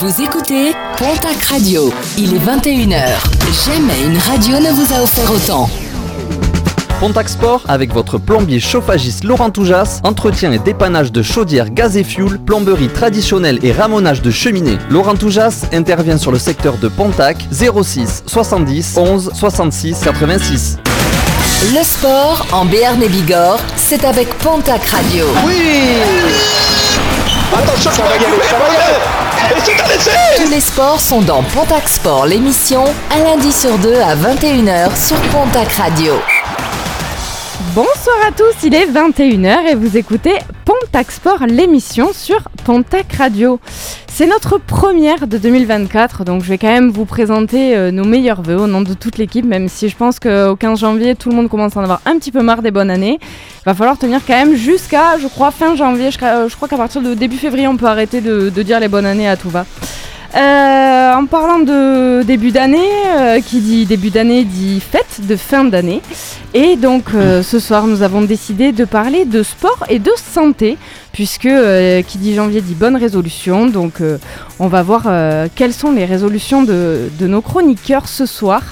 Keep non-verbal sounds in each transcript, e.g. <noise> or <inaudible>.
Vous écoutez Pontac Radio. Il est 21h. Jamais une radio ne vous a offert autant. Pontac Sport avec votre plombier chauffagiste Laurent Toujas, entretien et dépannage de chaudières gaz et fuel, plomberie traditionnelle et ramonage de cheminées. Laurent Toujas intervient sur le secteur de Pontac 06 70 11 66 86. Le sport en Béarn et Bigorre, c'est avec Pontac Radio. Attention, ça va y aller, ça va y aller Tous les sports sont dans Pontac Sport, l'émission, un lundi sur deux à 21h sur Pontac Radio. Bonsoir à tous, il est 21h et vous écoutez Pontac Sport, l'émission sur Pontac Radio. C'est notre première de 2024, donc je vais quand même vous présenter euh, nos meilleurs vœux au nom de toute l'équipe, même si je pense qu'au 15 janvier, tout le monde commence à en avoir un petit peu marre des bonnes années. Il va falloir tenir quand même jusqu'à, je crois, fin janvier. Je, crois- crois qu'à partir de début février, on peut arrêter de dire les bonnes années à tout va. Euh, en parlant de début d'année, euh, qui dit début d'année dit fête de fin d'année. Et donc euh, ce soir, nous avons décidé de parler de sport et de santé, puisque qui dit janvier dit bonne résolution. Donc on va voir quelles sont les résolutions de, de nos chroniqueurs ce soir.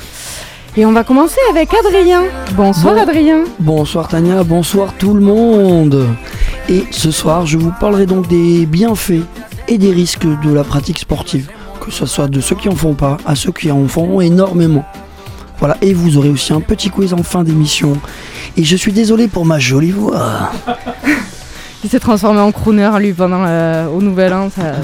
Et on va commencer avec Adrien. Bonsoir Bon. Adrien. Bonsoir Tania, bonsoir tout le monde. Et ce soir, je vous parlerai donc des bienfaits et des risques de la pratique sportive, que ce soit de ceux qui en font pas à ceux qui en font énormément. Voilà, et vous aurez aussi un petit quiz en fin d'émission. Et je suis désolé pour ma jolie voix. Il s'est transformé en crooner lui pendant euh, au nouvel an. Ça,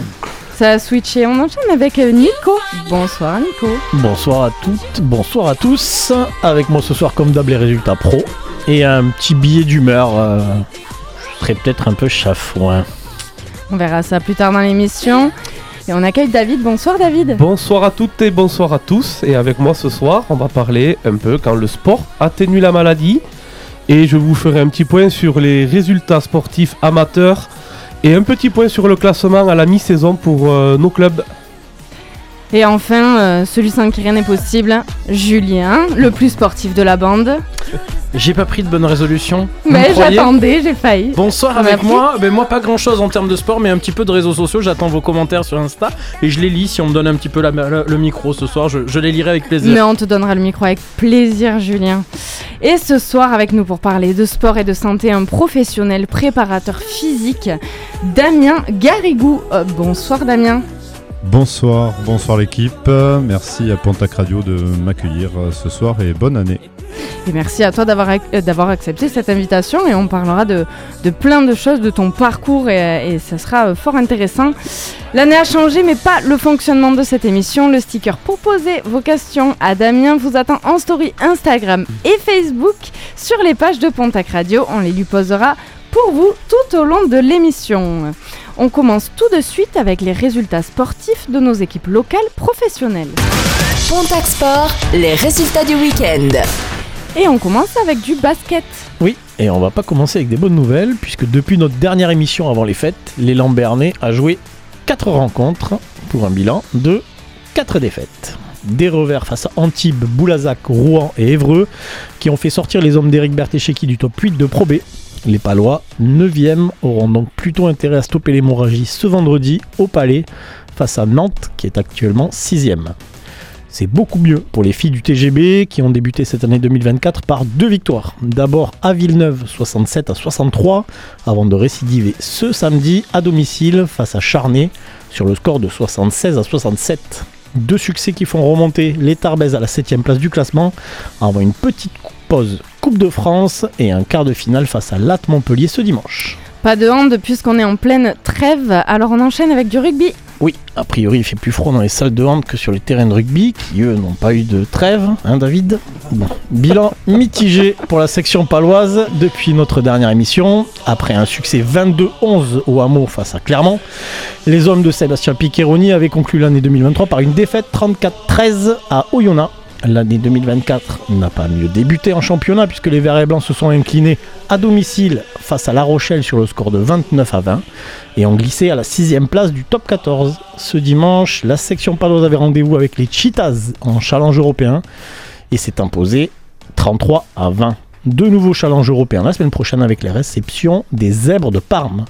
ça a switché. On enchaîne avec euh, Nico. Bonsoir Nico. Bonsoir à toutes, bonsoir à tous. Avec moi ce soir, comme d'hab, les résultats pro. Et un petit billet d'humeur. euh, je serai peut-être un peu chafouin. On verra ça plus tard dans l'émission. Et on accueille David. Bonsoir David. Bonsoir à toutes et bonsoir à tous. Et avec moi ce soir, on va parler un peu quand le sport atténue la maladie. Et je vous ferai un petit point sur les résultats sportifs amateurs et un petit point sur le classement à la mi-saison pour euh, nos clubs. Et enfin, euh, celui sans qui rien n'est possible, Julien, le plus sportif de la bande. J'ai pas pris de bonne résolution. Mais j'attendais, j'ai failli. Bonsoir avec moi. Ben moi pas grand chose en termes de sport, mais un petit peu de réseaux sociaux. J'attends vos commentaires sur Insta et je les lis si on me donne un petit peu la- le, le micro ce soir. Je, je les lirai avec plaisir. Mais on te donnera le micro avec plaisir, Julien. Et ce soir, avec nous pour parler de sport et de santé, un professionnel préparateur physique, Damien Garigou. Euh, bonsoir Damien. Bonsoir, bonsoir l'équipe. Euh, Merci à Pontac Radio de m'accueillir euh, ce soir et bonne année. Et merci à toi d'avoir euh, accepté cette invitation et on parlera de, plein de choses, de ton parcours et, et ça sera euh, fort intéressant. L'année a changé mais pas le fonctionnement de cette émission. Le sticker pour poser vos questions à Damien vous attend en story Instagram et Facebook sur les pages de Pontac Radio. On les lui posera pour vous tout au long de l'émission. On commence tout de suite avec les résultats sportifs de nos équipes locales professionnelles. Pontac Sport, les résultats du week-end. Et on commence avec du basket. Oui, et on va pas commencer avec des bonnes nouvelles, puisque depuis notre dernière émission avant les fêtes, l'élan Bernay a joué 4 rencontres pour un bilan de 4 défaites. Des revers face à Antibes, Boulazac, Rouen et Évreux, qui ont fait sortir les hommes d'Éric Bertécheki du top 8 de Pro B. Les Palois, 9e, auront donc plutôt intérêt à stopper l'hémorragie ce vendredi au Palais face à Nantes, qui est actuellement 6e. C'est beaucoup mieux pour les filles du TGB qui ont débuté cette année 2024 par deux victoires. D'abord à Villeneuve 67 à 63 avant de récidiver ce samedi à domicile face à Charnay sur le score de 76 à 67. Deux succès qui font remonter les Tarbaises à la 7ème place du classement avant une petite pause Coupe de France et un quart de finale face à Latte Montpellier ce dimanche. Pas de hand puisqu'on est en pleine trêve, alors on enchaîne avec du rugby. Oui, a priori il fait plus froid dans les salles de hand que sur les terrains de rugby, qui eux n'ont pas eu de trêve, hein David? Bon. Bilan mitigé pour la section paloise depuis notre dernière émission. Après un succès 22-11 au hameau face à Clermont, les hommes de Sébastien Piccheroni avaient conclu l'année 2023 par une défaite 34-13 à Oyonnax. L'année 2024 n'a pas mieux débuté en championnat puisque les Verts et Blancs se sont inclinés à domicile face à La Rochelle sur le score de 29 à 20 et ont glissé à la sixième place du top 14. Ce dimanche, la section paloise avait rendez-vous avec les Cheetahs en challenge européen et s'est imposée 33 à 20. Deux nouveaux challenges européens la semaine prochaine avec les réceptions des Zèbres de Parme.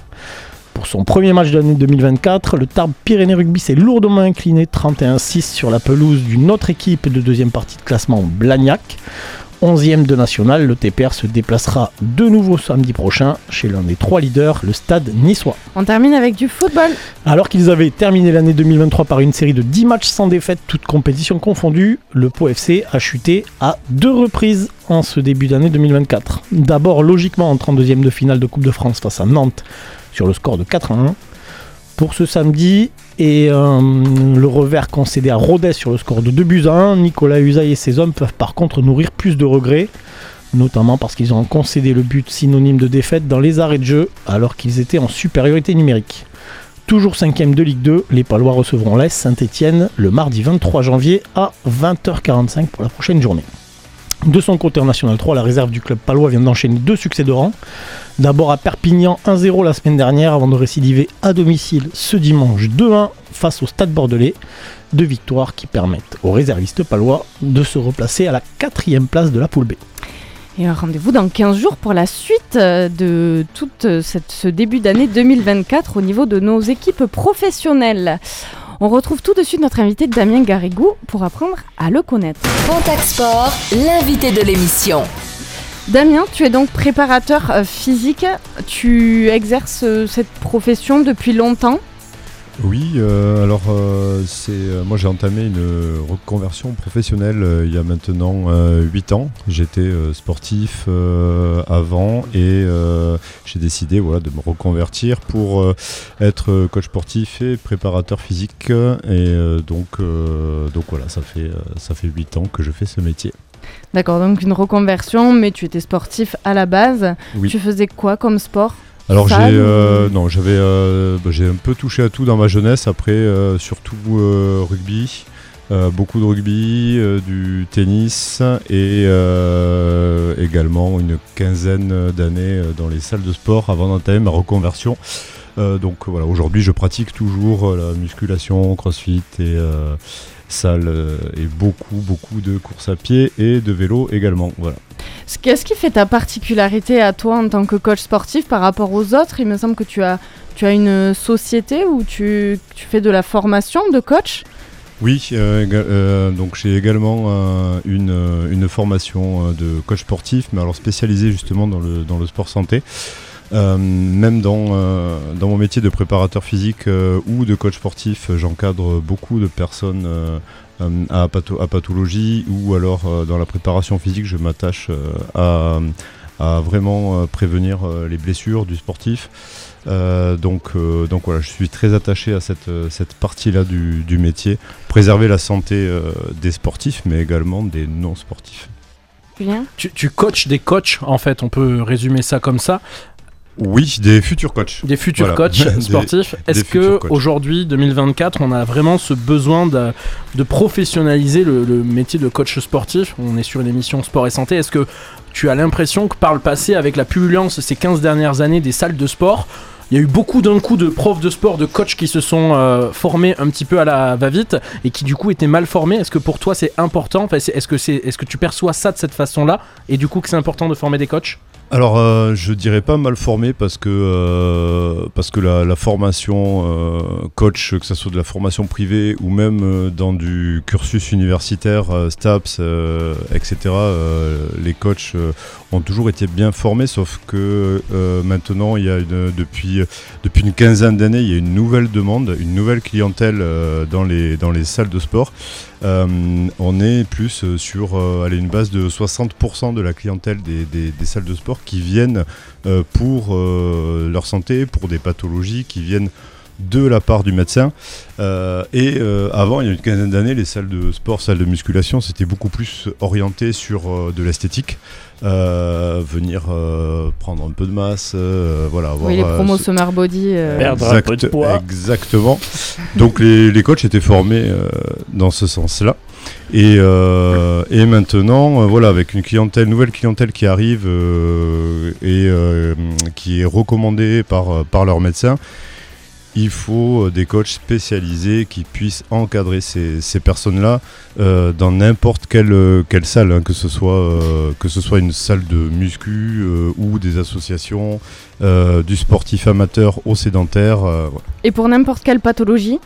Pour son premier match de l'année 2024, le Tarbes Pyrénées Rugby s'est lourdement incliné 31-6 sur la pelouse d'une autre équipe de deuxième partie de classement, Blagnac. 11e de national, le TPR se déplacera de nouveau samedi prochain chez l'un des trois leaders, le stade niçois. On termine avec du football. Alors qu'ils avaient terminé l'année 2023 par une série de 10 matchs sans défaite, toutes compétitions confondues, le Pau FC a chuté à deux reprises en ce début d'année 2024. D'abord logiquement en 32e de finale de Coupe de France face à Nantes sur le score de 4 à 1. Pour ce samedi, et euh, le revers concédé à Rodez sur le score de 2 buts à 1, Nicolas Usaï et ses hommes peuvent par contre nourrir plus de regrets, notamment parce qu'ils ont concédé le but synonyme de défaite dans les arrêts de jeu alors qu'ils étaient en supériorité numérique. Toujours 5ème de Ligue 2, les Palois recevront l'Est Saint-Etienne le mardi 23 janvier à 20h45 pour la prochaine journée. De son côté en National 3, la réserve du club palois vient d'enchaîner deux succès de rang. D'abord à Perpignan 1-0 la semaine dernière avant de récidiver à domicile ce dimanche 2-1 face au Stade Bordelais. Deux victoires qui permettent aux réservistes palois de se replacer à la quatrième place de la poule B. Et rendez-vous dans 15 jours pour la suite euh, de tout ce début d'année 2024 au niveau de nos équipes professionnelles. On retrouve tout de suite notre invité Damien Garrigou pour apprendre à le connaître. Contact Sport, l'invité de l'émission. Damien, tu es donc préparateur euh, physique. Tu exerces euh, cette profession depuis longtemps oui, euh, alors euh, c'est euh, moi j'ai entamé une reconversion professionnelle il y a maintenant 8 ans. J'étais sportif avant et j'ai décidé voilà, de me reconvertir pour être coach sportif et préparateur physique. Et donc, donc voilà, ça fait, ça fait 8 ans que je fais ce métier. D'accord, donc une reconversion, mais tu étais sportif à la base. Tu faisais quoi comme sport? Alors j'ai euh, non j'avais euh, bah, j'ai un peu touché à tout dans ma jeunesse. Après euh, surtout rugby beaucoup de rugby du tennis et également une quinzaine d'années dans les salles de sport avant d'entamer ma reconversion. Donc voilà aujourd'hui je pratique toujours la musculation crossfit et salle et beaucoup beaucoup de courses à pied et de vélo également voilà Qu'est-ce qui fait ta particularité à toi en tant que coach sportif par rapport aux autres Il me semble que tu as, tu as une société où tu, tu fais de la formation de coach oui, euh, euh, donc j'ai également euh, une, une, formation de coach sportif, mais alors spécialisée justement dans le, dans le sport santé. Même dans, dans mon métier de préparateur physique ou de coach sportif, j'encadre beaucoup de personnes euh, à, pathologie ou alors euh, dans la préparation physique, je m'attache euh, à, vraiment prévenir les blessures du sportif. donc, donc voilà, je suis très attaché à cette, cette partie-là du, métier, préserver la santé des sportifs, mais également des non-sportifs. Tu, tu coaches des coachs, en fait, on peut résumer ça comme ça. Oui, des futurs coachs. Des futurs coachs <laughs> sportifs. Est-ce que aujourd'hui, 2024, on a vraiment ce besoin de, de professionnaliser le, métier de coach sportif? On est sur une émission sport et santé. Est-ce que tu as l'impression que par le passé, avec la pullulence ces 15 dernières années des salles de sport, il y a eu beaucoup d'un coup de profs de sport, de coachs qui se sont euh, formés un petit peu à la va-vite et qui du coup étaient mal formés? Est-ce que pour toi c'est important? Est-ce que, c'est, est-ce que tu perçois ça de cette façon-là et du coup que c'est important de former des coachs? Alors, euh, je dirais pas mal formé parce que, euh, parce que la, formation euh, coach, que ce soit de la formation privée ou même dans du cursus universitaire, STAPS, etc., les coachs ont toujours été bien formés, sauf que maintenant, il y a depuis, depuis une quinzaine d'années, il y a une nouvelle demande, une nouvelle clientèle dans, les, dans les salles de sport. Euh, on est plus euh, sur euh, une base de 60% de la clientèle des, salles de sport qui viennent pour leur santé, pour des pathologies, qui viennent de la part du médecin. et avant, il y a une quinzaine d'années, les salles de sport, salles de musculation, c'était beaucoup plus orienté sur de l'esthétique. venir prendre un peu de masse, voilà. Avoir, oui, les promos Summer Body. Perdre un peu de poids. Exactement. Donc les, les, coachs étaient formés dans ce sens-là. Et, euh, et, maintenant, euh, voilà, avec une clientèle, nouvelle clientèle qui arrive euh, et qui est recommandée par, par leur médecin, il faut euh, des coachs spécialisés qui puissent encadrer ces, personnes-là euh, dans n'importe quelle, euh, salle, hein, que, ce soit, une salle de muscu ou des associations, du sportif amateur au sédentaire. Et pour n'importe quelle pathologie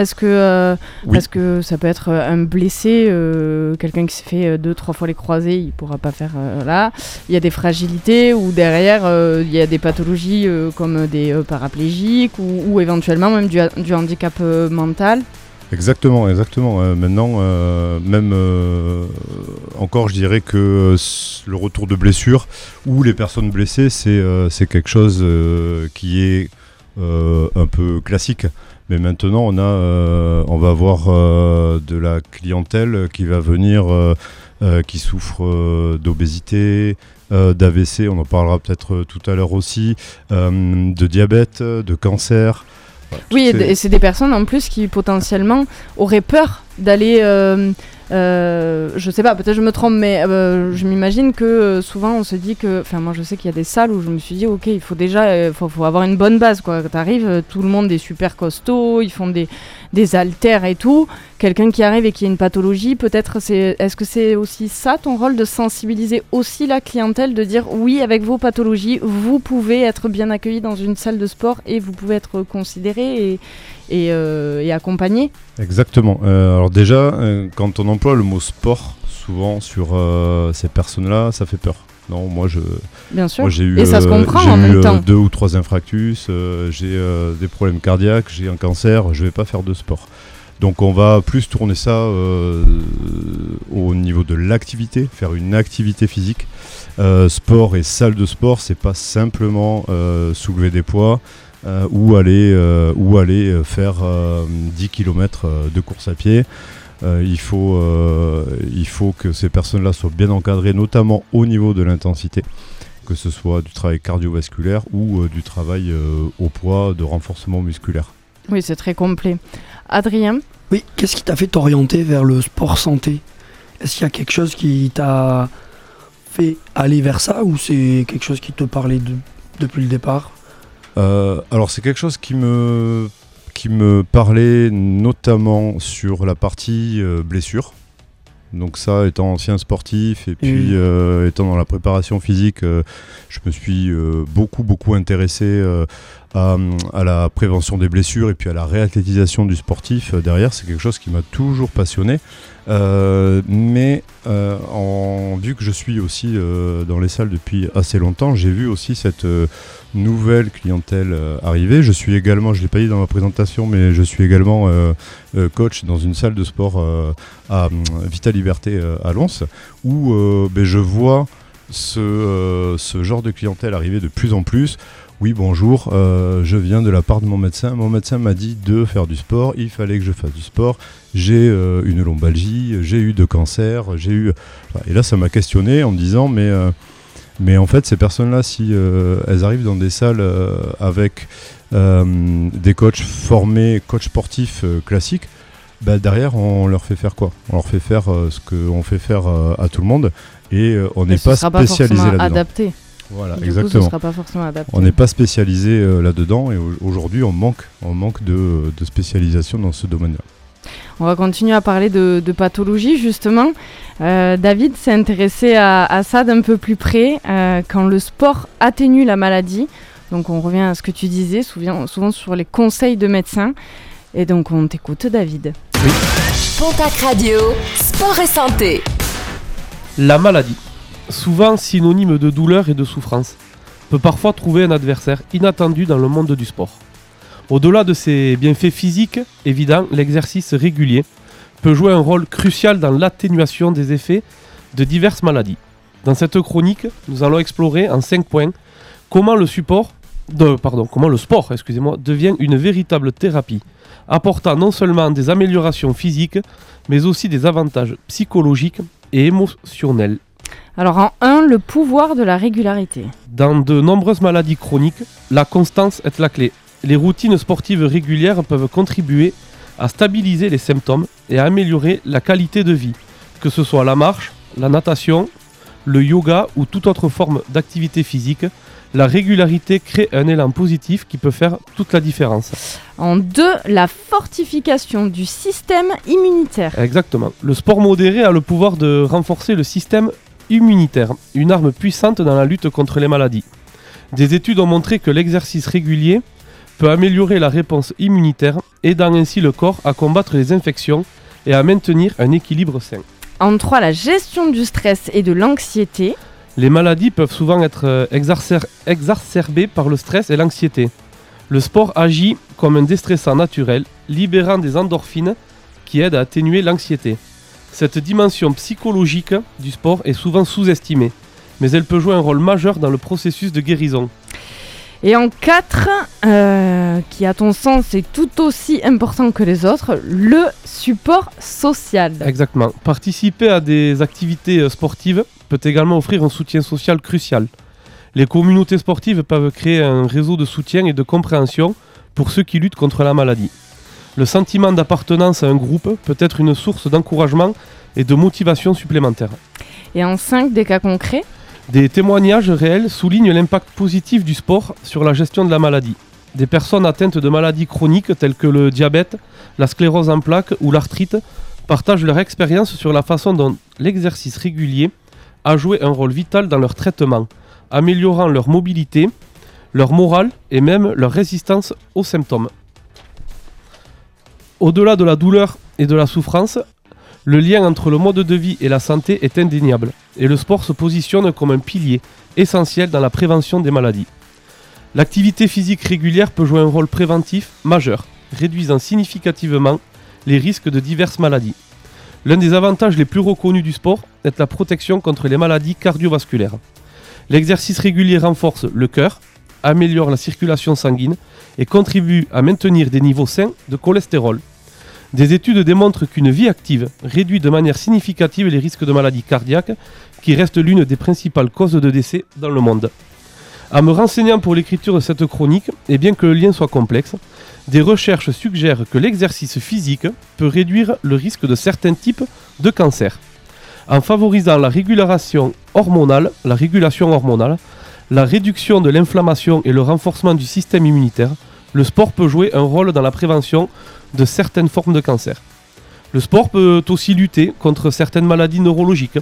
est-ce que, euh, Oui. que ça peut être euh, un blessé, euh, quelqu'un qui s'est fait deux, trois fois les croisés, il pourra pas faire euh, là. Il y a des fragilités ou derrière il y a des pathologies comme des paraplégiques ou, ou éventuellement même du, du handicap mental? Exactement, exactement. Euh, maintenant, euh, même euh, encore, je dirais que le retour de blessure ou les personnes blessées, c'est quelque chose qui est un peu classique. Mais maintenant, on a, euh, on va avoir euh, de la clientèle qui va venir, euh, qui souffre d'obésité, d'AVC, on en parlera peut-être tout à l'heure aussi, de diabète, de cancer. Voilà, Oui, ces- et c'est des personnes en plus qui potentiellement auraient peur d'aller. Euh, je sais pas, peut-être je me trompe, mais euh, je m'imagine que euh, souvent on se dit que. Enfin, moi je sais qu'il y a des salles où je me suis dit, ok, il faut déjà. faut, faut avoir une bonne base quoi. T'arrives, tout le monde est super costaud, ils font des, des haltères et tout. Quelqu'un qui arrive et qui a une pathologie, peut-être c'est. Est-ce que c'est aussi ça ton rôle de sensibiliser aussi la clientèle, de dire oui, avec vos pathologies, vous pouvez être bien accueilli dans une salle de sport et vous pouvez être considéré et, et, et accompagné? Exactement. Alors déjà, quand on emploie le mot sport, souvent sur euh, ces personnes-là, ça fait peur. Non, moi je, Bien sûr. moi j'ai eu, Et ça se euh, comprend j'ai en eu, même euh, temps. deux ou trois infractus, j'ai des problèmes cardiaques, j'ai un cancer, je vais pas faire de sport. Donc on va plus tourner ça euh, au niveau de l'activité, faire une activité physique. Euh, sport et salle de sport, c'est pas simplement euh, soulever des poids ou aller, ou aller faire euh, 10 km de course à pied. Euh, il, faut, euh, il faut que ces personnes-là soient bien encadrées, notamment au niveau de l'intensité, que ce soit du travail cardiovasculaire ou euh, du travail euh, au poids de renforcement musculaire. Oui, c'est très complet. Adrien Oui, qu'est-ce qui t'a fait t'orienter vers le sport santé? Est-ce qu'il y a quelque chose qui t'a fait aller vers ça ou c'est quelque chose qui te parlait de- depuis le départ? Euh, alors c'est quelque chose qui me, qui me parlait notamment sur la partie euh, blessure. Donc ça, étant ancien sportif et puis Mm. euh, étant dans la préparation physique, euh, je me suis beaucoup beaucoup intéressé à, à la prévention des blessures et puis à la réathlétisation du sportif derrière. C'est quelque chose qui m'a toujours passionné. Euh, mais euh, en, vu que je suis aussi euh, dans les salles depuis assez longtemps, j'ai vu aussi cette nouvelle clientèle arriver. Je suis également, je l'ai pas dit dans ma présentation, mais je suis également coach dans une salle de sport à Vita Liberté à Lons, où ben, je vois ce, genre de clientèle arriver de plus en plus. Oui, bonjour, je viens de la part de mon médecin. Mon médecin m'a dit de faire du sport, il fallait que je fasse du sport. J'ai euh, une lombalgie, j'ai eu deux cancers, j'ai eu. Et là, ça m'a questionné en me disant, mais, euh, mais en fait, ces personnes-là, si euh, elles arrivent dans des salles avec des coachs formés, coachs sportifs classiques, bah, derrière, on leur fait faire quoi? On leur fait faire ce qu'on fait faire à tout le monde et on n'est pas spécialisé forcément là-dedans. adapté. Voilà, Du exactement. sera pas forcément adapté. On n'est pas spécialisé euh, là-dedans et au- aujourd'hui on manque, on manque de, de spécialisation dans ce domaine-là. On va continuer à parler de, de pathologie justement. Euh, David s'est intéressé à, à ça d'un peu plus près euh, quand le sport atténue la maladie. Donc on revient à ce que tu disais, souvent, souvent sur les conseils de médecins. Et donc on t'écoute David. Pontac Radio, sport et santé. La maladie, souvent synonyme de douleur et de souffrance, peut parfois trouver un adversaire inattendu dans le monde du sport. Au-delà de ses bienfaits physiques évidents, l'exercice régulier peut jouer un rôle crucial dans l'atténuation des effets de diverses maladies. Dans cette chronique, nous allons explorer en 5 points comment le support de, pardon, comment le sport, excusez-moi, devient une véritable thérapie, apportant non seulement des améliorations physiques, mais aussi des avantages psychologiques et émotionnels. Alors en 1, le pouvoir de la régularité. Dans de nombreuses maladies chroniques, la constance est la clé. Les routines sportives régulières peuvent contribuer à stabiliser les symptômes et à améliorer la qualité de vie, que ce soit la marche, la natation, le yoga ou toute autre forme d'activité physique, La régularité crée un élan positif qui peut faire toute la différence. En deux, la fortification du système immunitaire. Exactement. Le sport modéré a le pouvoir de renforcer le système immunitaire, une arme puissante dans la lutte contre les maladies. Des études ont montré que l'exercice régulier peut améliorer la réponse immunitaire, aidant ainsi le corps à combattre les infections et à maintenir un équilibre sain. En trois, la gestion du stress et de l'anxiété. Les maladies peuvent souvent être euh, exacerbées par le stress et l'anxiété. Le sport agit comme un déstressant naturel, libérant des endorphines qui aident à atténuer l'anxiété. Cette dimension psychologique du sport est souvent sous-estimée, mais elle peut jouer un rôle majeur dans le processus de guérison. Et en quatre, euh, qui à ton sens est tout aussi important que les autres, le support social. Exactement. Participer à des activités euh, sportives peut également offrir un soutien social crucial. Les communautés sportives peuvent créer un réseau de soutien et de compréhension pour ceux qui luttent contre la maladie. Le sentiment d'appartenance à un groupe peut être une source d'encouragement et de motivation supplémentaire. Et en cinq, des cas concrets? Des témoignages réels soulignent l'impact positif du sport sur la gestion de la maladie. Des personnes atteintes de maladies chroniques telles que le diabète, la sclérose en plaques ou l'arthrite partagent leur expérience sur la façon dont l'exercice régulier a joué un rôle vital dans leur traitement, améliorant leur mobilité, leur morale et même leur résistance aux symptômes. Au-delà de la douleur et de la souffrance, le lien entre le mode de vie et la santé est indéniable, et le sport se positionne comme un pilier essentiel dans la prévention des maladies. L'activité physique régulière peut jouer un rôle préventif majeur, réduisant significativement les risques de diverses maladies. L'un des avantages les plus reconnus du sport est la protection contre les maladies cardiovasculaires. L'exercice régulier renforce le cœur, améliore la circulation sanguine et contribue à maintenir des niveaux sains de cholestérol. Des études démontrent qu'une vie active réduit de manière significative les risques de maladies cardiaques, qui reste l'une des principales causes de décès dans le monde. En me renseignant pour l'écriture de cette chronique, et bien que le lien soit complexe, des recherches suggèrent que l'exercice physique peut réduire le risque de certains types de cancers. En favorisant la régulation hormonale, la régulation hormonale, la réduction de l'inflammation et le renforcement du système immunitaire, le sport peut jouer un rôle dans la prévention de certaines formes de cancer. Le sport peut aussi lutter contre certaines maladies neurologiques,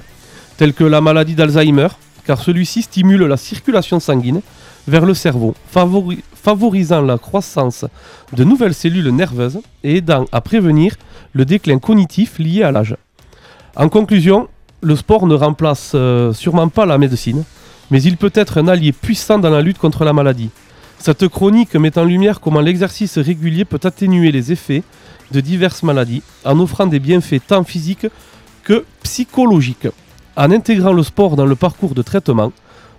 telles que la maladie d'Alzheimer, car celui-ci stimule la circulation sanguine vers le cerveau, favori- favorisant la croissance de nouvelles cellules nerveuses et aidant à prévenir le déclin cognitif lié à l'âge. En conclusion, le sport ne remplace euh, sûrement pas la médecine, mais il peut être un allié puissant dans la lutte contre la maladie. Cette chronique met en lumière comment l'exercice régulier peut atténuer les effets de diverses maladies en offrant des bienfaits tant physiques que psychologiques. En intégrant le sport dans le parcours de traitement,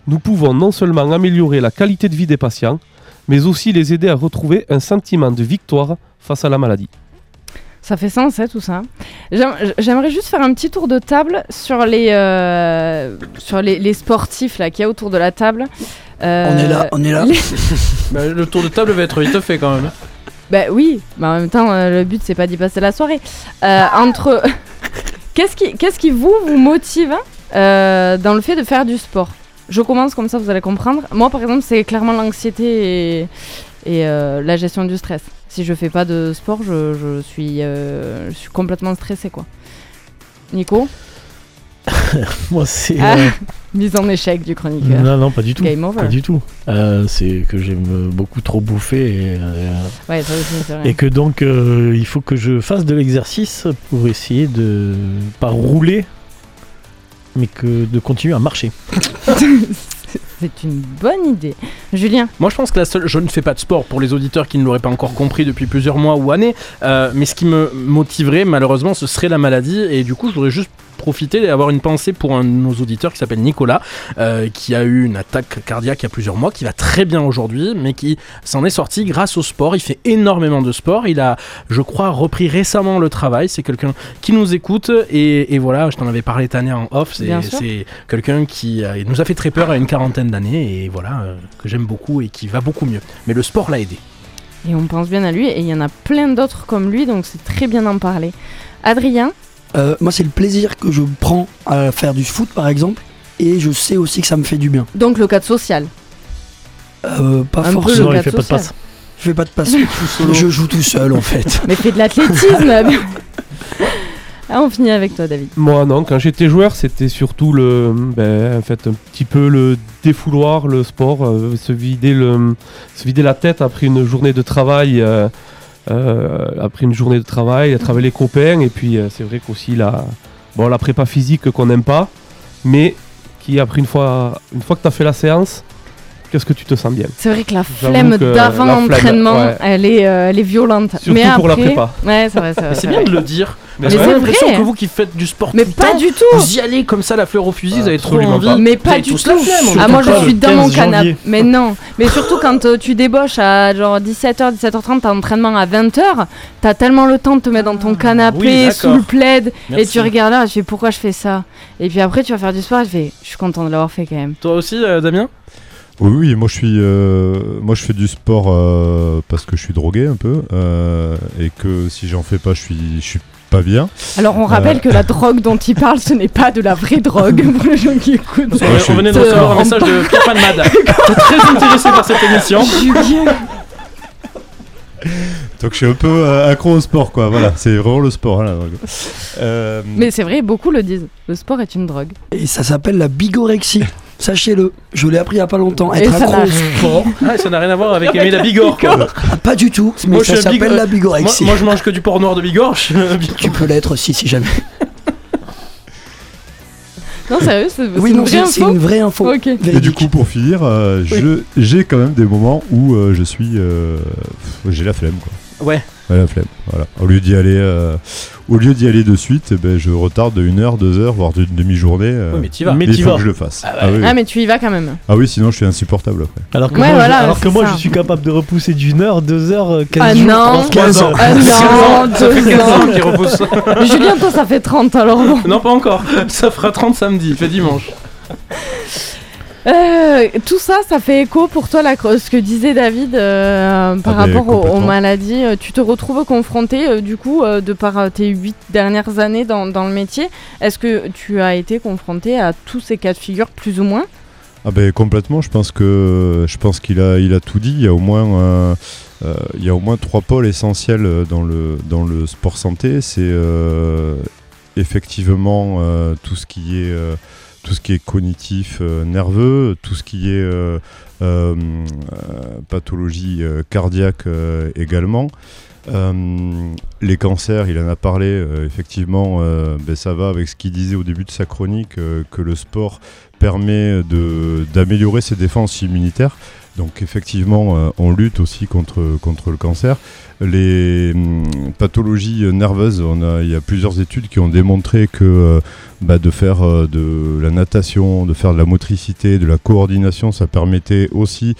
nous pouvons non seulement améliorer la qualité de vie des patients, mais aussi les aider à retrouver un sentiment de victoire face à la maladie. Ça fait sens, hein, tout ça. J'aim- J'aimerais juste faire un petit tour de table sur les, euh, sportifs qu'il y a autour de la table. Euh, On est là, on est là. les- Bah, le tour de table va être vite fait quand même. Bah oui, mais en même temps, euh, le but c'est pas d'y passer la soirée. Euh, entre. <laughs> Qu'est-ce qui, qu'est-ce qui vous, vous motive euh, dans le fait de faire du sport? Je commence comme ça, vous allez comprendre. Moi par exemple, c'est clairement l'anxiété et, et euh, la gestion du stress. Si je fais pas de sport, je, je suis, euh, je suis complètement stressé quoi. Nico? <laughs> Moi, c'est. Ah, euh, <laughs> Mise en échec du chroniqueur. Non, non, pas du tout. Game over. Pas du tout. Euh, c'est que j'aime beaucoup trop bouffer et, euh, Ouais, ça aussi, c'est vrai. et que donc euh, il faut que je fasse de l'exercice pour essayer de pas rouler, mais que de continuer à marcher. <laughs> c'est une bonne idée. Julien Moi, je pense que la seule. Je ne fais pas de sport pour les auditeurs qui ne l'auraient pas encore compris depuis plusieurs mois ou années. euh, mais ce qui me motiverait, malheureusement, ce serait la maladie. Et du coup, je voudrais juste profiter et avoir une pensée pour un de nos auditeurs qui s'appelle Nicolas, euh, qui a eu une attaque cardiaque il y a plusieurs mois, qui va très bien aujourd'hui, mais qui s'en est sorti grâce au sport. Il fait énormément de sport. Il a, je crois, repris récemment le travail. C'est quelqu'un qui nous écoute. Et, et voilà, je t'en avais parlé Tania en off. C'est quelqu'un qui euh, nous a fait très peur à une quarantaine d'années. Et voilà, euh, que j'aime beaucoup et qui va beaucoup mieux. Mais le sport l'a aidé. Et on pense bien à lui, et il y en a plein d'autres comme lui, donc c'est très bien d'en parler. Adrien Euh, moi, c'est le plaisir que je prends à faire du foot, par exemple. Et je sais aussi que ça me fait du bien. Donc le cadre social. Euh, pas Un peu forcément. Non, le il fait pas de social. passe. Je fais pas de passe. <laughs> je joue tout seul en fait. <laughs> Mais fais de l'athlétisme <laughs> Ah, on finit avec toi, David. Moi non, quand j'étais joueur, c'était surtout le, ben, en fait, un petit peu le défouloir, le sport, euh, se vider le, se vider la tête après une journée de travail, euh, après une journée de travail, être avec les copains, et puis euh, c'est vrai qu'aussi la, bon, la prépa physique qu'on n'aime pas, mais qui après une fois, une fois que tu as fait la séance, qu'est-ce que tu te sens bien? C'est vrai que la flemme d'avant l'entraînement, ouais. elle, est, euh, elle est violente. Surtout mais pour la après- prépa. Ouais, c'est vrai, c'est. Mais bien de le dire. Mais j'ai c'est l'impression vrai. que vous qui faites du sport Mais tout pas temps, du tout vous y allez comme ça la fleur au fusil, vous avez trop envie. pas. Mais Vous pas du tout. flemme. Ah, moi je suis dans mon 15 canapé. Mais non. Mais surtout quand euh, tu débauches à genre 17h, 17h30, t'as entraînement à 20h, t'as tellement le temps de te mettre dans ton canapé, oui, sous le plaid, et tu regardes là, je fais pourquoi je fais ça? Et puis après tu vas faire du sport, je fais je suis content de l'avoir fait quand même. Toi aussi, euh, Damien? Oui, oui, moi je suis, euh, moi je fais du sport euh, parce que je suis drogué un peu euh, et que si j'en fais pas, je suis, je suis pas bien. Alors on rappelle que la <laughs> drogue dont il parle, ce n'est pas de la vraie drogue <laughs> pour les gens qui écoutent. Je on venait de suis- recevoir un message de Pierre Palmade. <laughs> très intéressé par cette émission. Donc je suis un peu accro au sport, quoi. Voilà, c'est vraiment le sport, hein, la drogue. Euh, Mais c'est vrai, beaucoup le disent. Le sport est une drogue. Et ça s'appelle la bigorexie. Sachez-le, je l'ai appris il y a pas longtemps. Et Être ça accro n'a- au sport, <laughs> Ah, ça n'a rien à voir avec aimer la Bigorre. quoi. <laughs> ah, pas du tout, mais Moi, je ça s'appelle la Moi, bigorexie. moi, je mange que du porc noir de Bigorre. Tu peux l'être aussi si jamais. <laughs> Non, sérieux, c'est c'est Oui, une une vraie info. Et du coup, pour finir, euh, je- j'ai quand même des moments où euh, je suis, euh, j'ai la flemme, quoi. Ouais. Ouais, la flemme. Voilà. Au lieu d'y aller, euh, au lieu d'y aller de suite, eh ben, je retarde de une heure, deux heures, voire d'une demi-journée. euh, mais t'y vas. Mais il t'y faut vas. que je le fasse. Ah ouais. Ah, oui, oui. Ah, mais tu y vas quand même. Ah oui, sinon je suis insupportable après. Alors que Ouais, moi, voilà, je, alors que c'est moi ça. je suis capable de repousser d'une heure, deux heures, euh, quinze Ah jours, non. quinze ans. Ah non, <laughs> Ça fait deux 15 ans ans. qu'il repousse. <laughs> Julien, toi, ça fait 30 alors bon. Non, pas encore. Ça fera 30 samedi, fait dimanche. Euh, tout ça, ça fait écho pour toi, la, ce que disait David euh, par Ah ben, rapport aux, maladies. Euh, Tu te retrouves confronté, euh, du coup, de par tes huit dernières années dans, dans le métier. Est-ce que tu as été confronté à tous ces cas de figure, plus ou moins? Ah ben complètement, je pense que je pense qu'il a il a tout dit. Il y a au moins il y a au moins trois pôles essentiels dans le dans le sport santé. C'est effectivement tout ce qui est tout ce qui est cognitif, euh, nerveux, tout ce qui est euh, euh, pathologie cardiaque également. Les cancers, il en a parlé, effectivement, ben, ça va avec ce qu'il disait au début de sa chronique, que le sport permet d'améliorer ses défenses immunitaires. Donc effectivement, euh, on lutte aussi contre, contre le cancer. Les hum, pathologies nerveuses, on a, il y a plusieurs études qui ont démontré que euh, bah, de faire euh, de la natation, de faire de la motricité, de la coordination, ça permettait aussi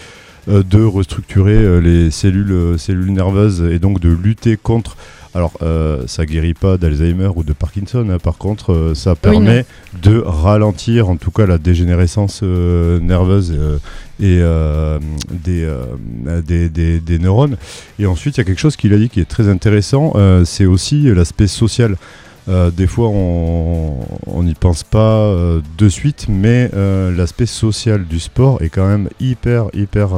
de restructurer les cellules, cellules nerveuses et donc de lutter contre. Alors, euh, ça guérit pas d'Alzheimer ou de Parkinson. hein. Par contre, euh, ça permet de ralentir, en tout cas, la dégénérescence euh, nerveuse euh, et des, des, des- des neurones. Et ensuite, il y a quelque chose qu'il a dit qui est très intéressant. c'est aussi l'aspect social. Euh, des fois, on n'y pense pas euh, de suite, mais euh, l'aspect social du sport est quand même hyper, hyper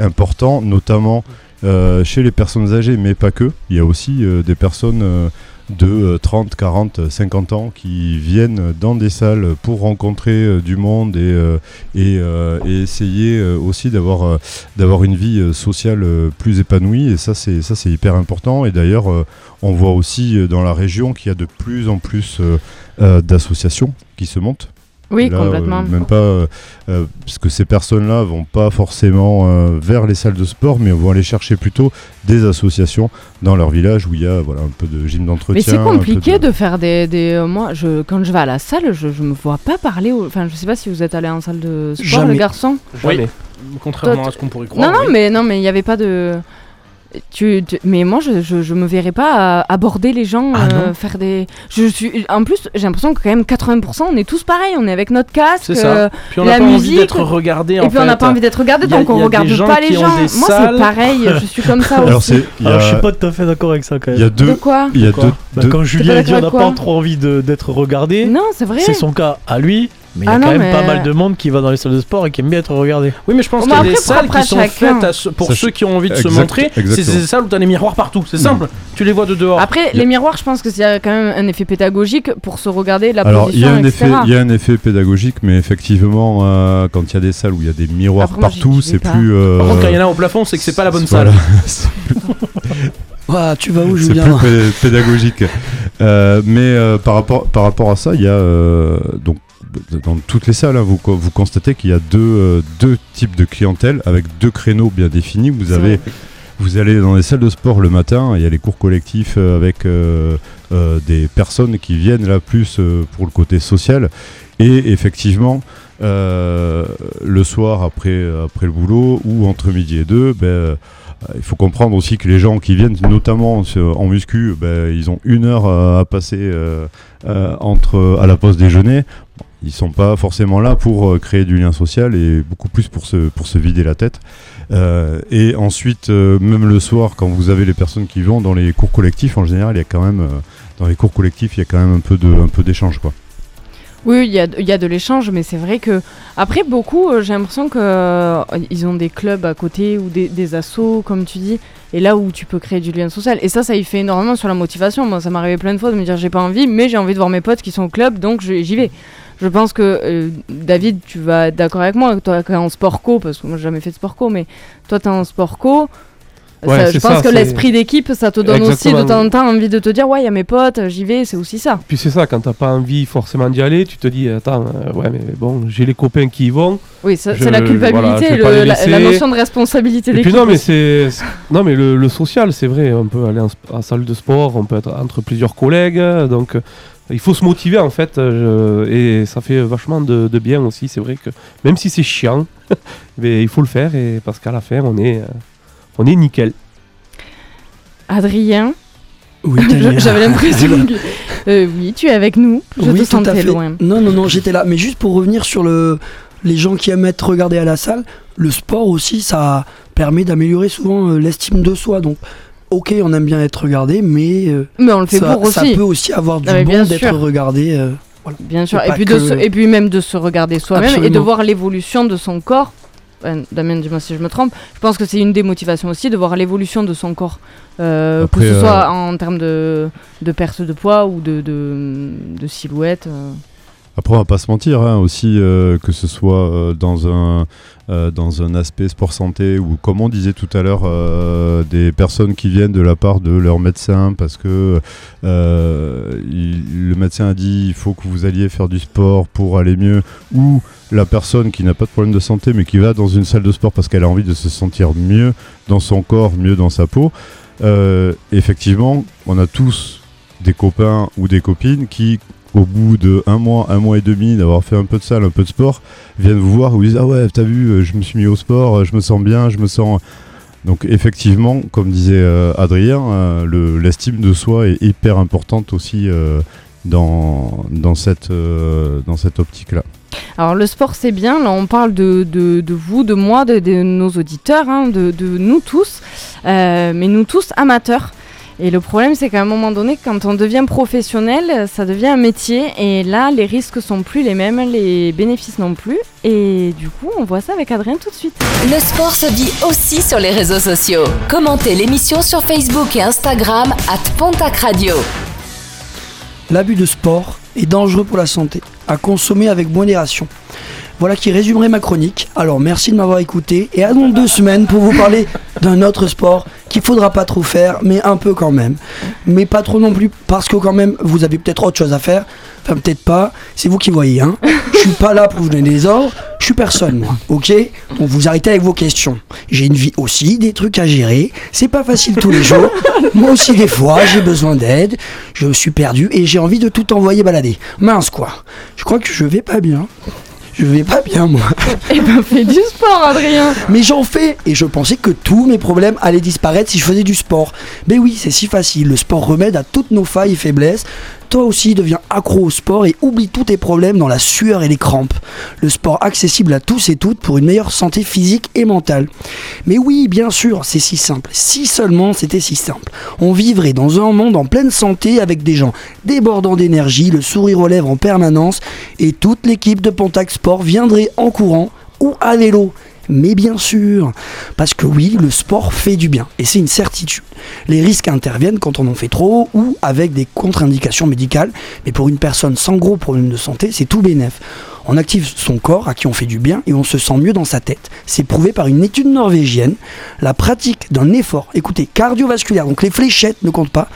important, notamment euh, chez les personnes âgées, mais pas que. Il y a aussi euh, des personnes euh, de euh, 30, 40, 50 ans qui viennent dans des salles pour rencontrer du monde et, essayer aussi d'avoir une vie sociale plus épanouie. Et ça, c'est ça, c'est hyper important. Et d'ailleurs, on voit aussi dans la région qu'il y a de plus en plus d'associations qui se montent. Oui, Là, complètement. euh, même pas euh, euh, parce que ces personnes-là vont pas forcément euh, vers les salles de sport, mais vont aller chercher plutôt des associations dans leur village où il y a voilà un peu de gym d'entretien. Mais c'est compliqué de... faire des. des euh, moi, je, quand je vais à la salle, je, je me vois pas parler. Enfin, je sais pas si vous êtes allé en salle de sport, Jamais. le garçon. Oui. Contrairement Toi, à ce qu'on pourrait croire. non, non, oui. mais non, mais il n'y avait pas de. Tu, tu- mais moi, je, je, je me verrais pas aborder les gens, Ah euh, faire des. Je suis. En plus, j'ai l'impression que quand même 80%, on est tous pareils. On est avec notre casque. Ça. euh, Puis on la n'a pas envie musique, d'être regardé et en puis on n'a pas envie d'être regardé, donc on regarde pas les gens. Moi, c'est pareil. je suis comme ça Alors aussi. Alors je suis pas tout à fait d'accord avec ça quand il y même. a deux De quoi il y a Quoi deux, Bah, deux- Quand Julien dit on n'a pas trop envie de- d'être regardé, Non, c'est vrai. c'est son cas à lui. Mais il y a Ah quand même mais- pas mal de monde qui va dans les salles de sport et qui aime bien être regardé. Oui, mais je pense Mais qu'il y a après, des salles qui sont chacun. faites à ce- pour Ça, ceux qui ont envie de se montrer. C'est des salles où t'as des miroirs partout. C'est simple. Tu les vois de dehors. Après, les miroirs, je pense que c'est quand même un effet pédagogique pour se regarder la Alors, position, a un etc. effet, il y a un effet pédagogique, mais effectivement, euh, quand il y a des salles où il y a des miroirs Après, moi, j'y- partout, c'est plus. euh, Par contre, quand il y en a au plafond, c'est que c'est pas la bonne salle. <laughs> Ah, tu vas où, c'est Julien plus pé- pédagogique. Euh, mais euh, par, rapport, par rapport à ça, il y a euh, donc dans toutes les salles, hein, vous, co- vous constatez qu'il y a deux, euh, deux types de clientèle avec deux créneaux bien définis. Vous avez vous allez dans les salles de sport le matin, il y a les cours collectifs euh, avec euh, euh, des personnes qui viennent là plus euh, pour le côté social. Et effectivement, le soir après, après le boulot ou entre midi et deux, ben, il faut comprendre aussi que les gens qui viennent notamment en muscu, ben, ils ont une heure à passer entre, à la pause déjeuner. Ils sont pas forcément là pour euh, créer du lien social et beaucoup plus pour se, pour se vider la tête. Euh, et ensuite, euh, même le soir, quand vous avez les personnes qui vont dans les cours collectifs, en général, il y a quand même, dans les cours collectifs, il y a quand même un peu de, un peu d'échange, quoi. Oui, il y a, y a de l'échange, mais c'est vrai que après beaucoup, j'ai l'impression que ils ont des clubs à côté ou des, des assos, comme tu dis, et là où tu peux créer du lien social. Et ça, ça y fait énormément sur la motivation. Moi, ça arrivé plein de fois de me dire j'ai pas envie, mais j'ai envie de voir mes potes qui sont au club, donc j'y vais. Je pense que euh, David, tu vas être d'accord avec moi, toi qui es en sport co, parce que moi j'ai jamais fait de sport co, mais toi tu es en sport co. Ouais, ça- c'est je pense ça, que l'esprit d'équipe, ça te donne aussi de temps en temps envie de te dire ouais, il y a mes potes, j'y vais, c'est aussi ça. Puis c'est ça, quand t'as pas envie forcément d'y aller, tu te dis attends, euh, ouais mais bon, j'ai les copains qui y vont. Oui, c'est la culpabilité, le- la, notion de responsabilité d'équipe. non mais c'est non mais le, le social c'est vrai, on peut aller en, en salle de sport, on peut être entre plusieurs collègues, donc euh, il faut se motiver en fait euh, et ça fait vachement de, de bien aussi. C'est vrai que même si c'est chiant, <laughs> mais il faut le faire et parce qu'à la fin on est euh, on est nickel. Adrien, Oui, <laughs> j'avais l'impression <laughs> que. Euh, oui, tu es avec nous. Je oui, te sentais loin. Non, non, non, j'étais là. Mais juste pour revenir sur le, les gens qui aiment être regardés à la salle, le sport aussi, ça permet d'améliorer souvent euh, l'estime de soi. Donc, ok, on aime bien être regardé, mais euh, Mais on le fait ça, pour ça aussi. peut aussi avoir du Ah, bon d'être regardé. euh, voilà. Bien sûr. Et puis, que- de se- et puis même de se regarder soi-même et de voir l'évolution de son corps. Damien, dis-moi si je me trompe. Je pense que c'est une des motivations aussi de voir l'évolution de son corps. Euh, Après, que ce euh, soit en termes de, de perte de poids ou de, de, de silhouette. euh. Après, on va pas se mentir, hein, aussi, euh, que ce soit euh, dans, un, euh, dans un aspect sport santé ou, comme on disait tout à l'heure, des personnes qui viennent de la part de leur médecin parce que il- le médecin a dit il faut que vous alliez faire du sport pour aller mieux, ou la personne qui n'a pas de problème de santé mais qui va dans une salle de sport parce qu'elle a envie de se sentir mieux dans son corps, mieux dans sa peau. Euh, effectivement, on a tous des copains ou des copines qui, au bout de un mois, un mois et demi d'avoir fait un peu de salle, un peu de sport, viennent vous voir et vous disent ah ouais t'as vu, je me suis mis au sport, je me sens bien, je me sens donc effectivement, comme disait euh, Adrien, euh, le- l'estime de soi est hyper importante aussi dans, dans cette, dans cette optique-là. Alors le sport c'est bien, là on parle de, de, de vous, de moi, de, de nos auditeurs, hein, de, de nous tous, euh, mais nous tous amateurs. Et le problème c'est qu'à un moment donné, quand on devient professionnel, ça devient un métier et là les risques sont plus les mêmes, les bénéfices non plus. Et du coup on voit ça avec Adrien tout de suite. Le sport se vit aussi sur les réseaux sociaux. Commentez l'émission sur Facebook et Instagram at Pontac Radio. L'abus de sport est dangereux pour la santé, à consommer avec modération. Voilà qui résumerait ma chronique. Alors merci de m'avoir écouté et à dans deux semaines pour vous parler d'un autre sport qu'il faudra pas trop faire, mais un peu quand même. Mais pas trop non plus parce que quand même vous avez peut-être autre chose à faire. Enfin peut-être pas, c'est vous qui voyez. Hein. Je suis pas là pour vous donner des ordres, personne moi, ok? Donc vous arrêtez avec vos questions. J'ai une vie aussi, des trucs à gérer. C'est pas facile tous les jours. <laughs> Moi aussi des fois j'ai besoin d'aide, je suis perdu et j'ai envie de tout envoyer balader. Mince quoi, je crois que je vais pas bien. Je vais pas bien, moi. <laughs> Eh ben, fais du sport, Adrien. Mais j'en fais et je pensais que tous mes problèmes allaient disparaître si je faisais du sport. Mais oui, c'est si facile. Le sport remède à toutes nos failles et faiblesses. Toi aussi deviens accro au sport et oublie tous tes problèmes dans la sueur et les crampes. Le sport accessible à tous et toutes pour une meilleure santé physique et mentale. Mais oui, bien sûr, c'est si simple. Si seulement c'était si simple. On vivrait dans un monde en pleine santé avec des gens débordant d'énergie, le sourire aux lèvres en permanence et toute l'équipe de Pontac Sport viendrait en courant ou à vélo. Mais bien sûr, parce que oui, le sport fait du bien, et c'est une certitude. Les risques interviennent quand on en fait trop ou avec des contre-indications médicales, mais pour une personne sans gros problèmes de santé, c'est tout bénef. On active son corps à qui on fait du bien et on se sent mieux dans sa tête. C'est prouvé par une étude norvégienne. La pratique d'un effort, écoutez, cardiovasculaire, donc les fléchettes ne comptent pas,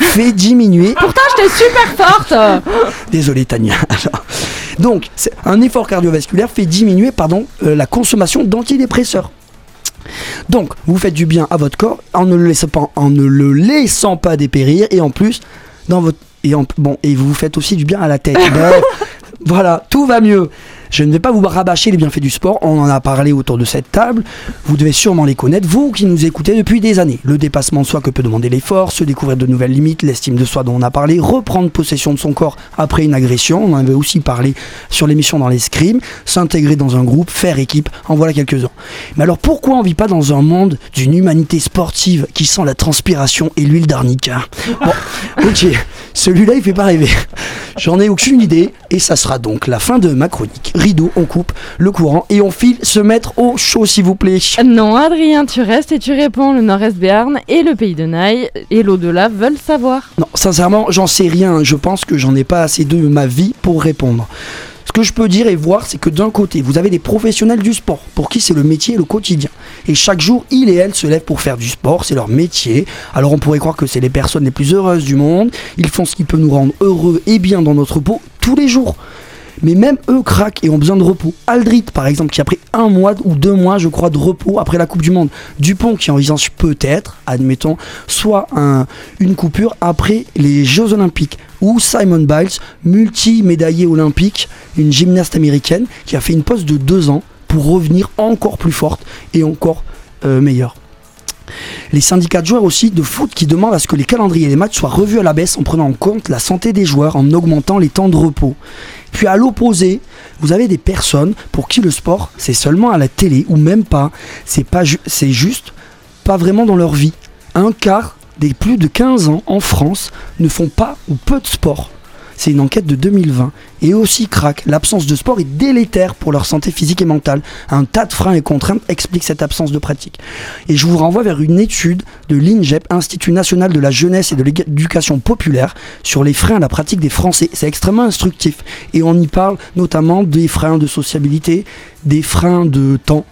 fait <laughs> diminuer Pourtant, j'étais super forte. Désolé Tania. <laughs> Alors, Donc, un effort cardiovasculaire fait diminuer pardon, euh, la consommation d'antidépresseurs. Donc, vous faites du bien à votre corps en ne le laissant pas, en ne le laissant pas dépérir et en plus, dans votre et en- bon et vous faites aussi du bien à la tête. <laughs> Bref, voilà, tout va mieux. Je ne vais pas vous rabâcher les bienfaits du sport, on en a parlé autour de cette table. Vous devez sûrement les connaître, vous qui nous écoutez depuis des années. Le dépassement de soi que peut demander l'effort, se découvrir de nouvelles limites, l'estime de soi dont on a parlé, reprendre possession de son corps après une agression, on en avait aussi parlé sur l'émission dans l'escrime, s'intégrer dans un groupe, faire équipe, en voilà quelques-uns. Mais alors pourquoi on vit pas dans un monde d'une humanité sportive qui sent la transpiration et l'huile d'arnica? Bon, <laughs> ok, celui-là il fait pas rêver. J'en ai aucune idée et ça sera donc la fin de ma chronique. Rideau, on coupe le courant et on file se mettre au chaud s'il vous plaît. Non, Adrien, tu restes et tu réponds. Le Nord-Est Béarn et le Pays de Naï et l'au-delà veulent savoir. Non, sincèrement, j'en sais rien. Je pense que j'en ai pas assez de ma vie pour répondre. Ce que je peux dire et voir, c'est que d'un côté, vous avez des professionnels du sport, pour qui c'est le métier et le quotidien. Et chaque jour, ils et elles se lèvent pour faire du sport, c'est leur métier. Alors on pourrait croire que c'est les personnes les plus heureuses du monde. Ils font ce qui peut nous rendre heureux et bien dans notre peau tous les jours. Mais même eux craquent et ont besoin de repos. Aldrit, par exemple, qui a pris un mois ou deux mois, je crois, de repos après la Coupe du Monde. Dupont, qui envisage peut-être, admettons, soit un- une coupure après les Jeux Olympiques. Ou Simon Biles, multi-médaillé olympique, une gymnaste américaine, qui a fait une pause de deux ans pour revenir encore plus forte et encore euh, meilleure. Les syndicats de joueurs aussi de foot qui demandent à ce que les calendriers des matchs soient revus à la baisse en prenant en compte la santé des joueurs, en augmentant les temps de repos. Puis à l'opposé, vous avez des personnes pour qui le sport, c'est seulement à la télé ou même pas. C'est juste pas vraiment dans leur vie. Un quart des plus de 15 ans en France ne font pas ou peu de sport. C'est une enquête de 2020. Et aussi crack, l'absence de sport est délétère pour leur santé physique et mentale. Un tas de freins et contraintes expliquent cette absence de pratique. Et je vous renvoie vers une étude de l'INGEP, Institut national de la jeunesse et de l'éducation populaire, sur les freins à la pratique des Français. C'est extrêmement instructif. Et on y parle notamment des freins de sociabilité, des freins de temps.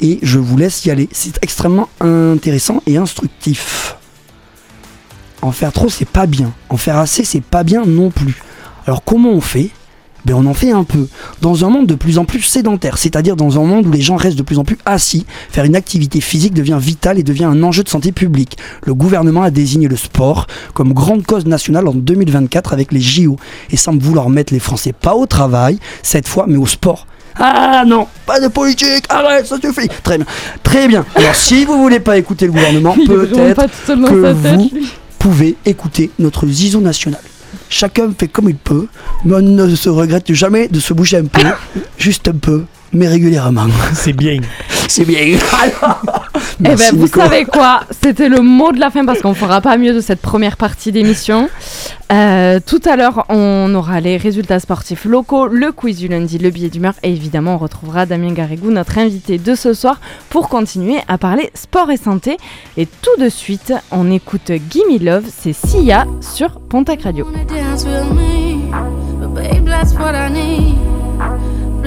Et je vous laisse y aller. C'est extrêmement intéressant et instructif. En faire trop, c'est pas bien. En faire assez, c'est pas bien non plus. Alors comment on fait? Ben on en fait un peu. Dans un monde de plus en plus sédentaire, c'est-à-dire dans un monde où les gens restent de plus en plus assis, faire une activité physique devient vital et devient un enjeu de santé publique. Le gouvernement a désigné le sport comme grande cause nationale en 2024 avec les JO et semble vouloir mettre les Français pas au travail, cette fois, mais au sport. Ah non, pas de politique, arrête, ça suffit. Très bien, très bien. Alors si vous voulez pas écouter le gouvernement, <laughs> peut-être que vous. Pouvez écouter notre zizo national. Chacun fait comme il peut, mais on ne se regrette jamais de se bouger un peu, juste un peu, mais régulièrement. C'est bien. <laughs> C'est bien. <laughs> Eh Merci, ben, vous Nico. savez quoi? C'était le mot de la fin parce qu'on fera pas mieux de cette première partie d'émission. Euh, tout à l'heure, on aura les résultats sportifs locaux, le quiz du lundi, le billet d'humeur et évidemment, on retrouvera Damien Garrigou, notre invité de ce soir, pour continuer à parler sport et santé. Et tout de suite, on écoute Gimme Love, c'est Sia sur Pontac Radio.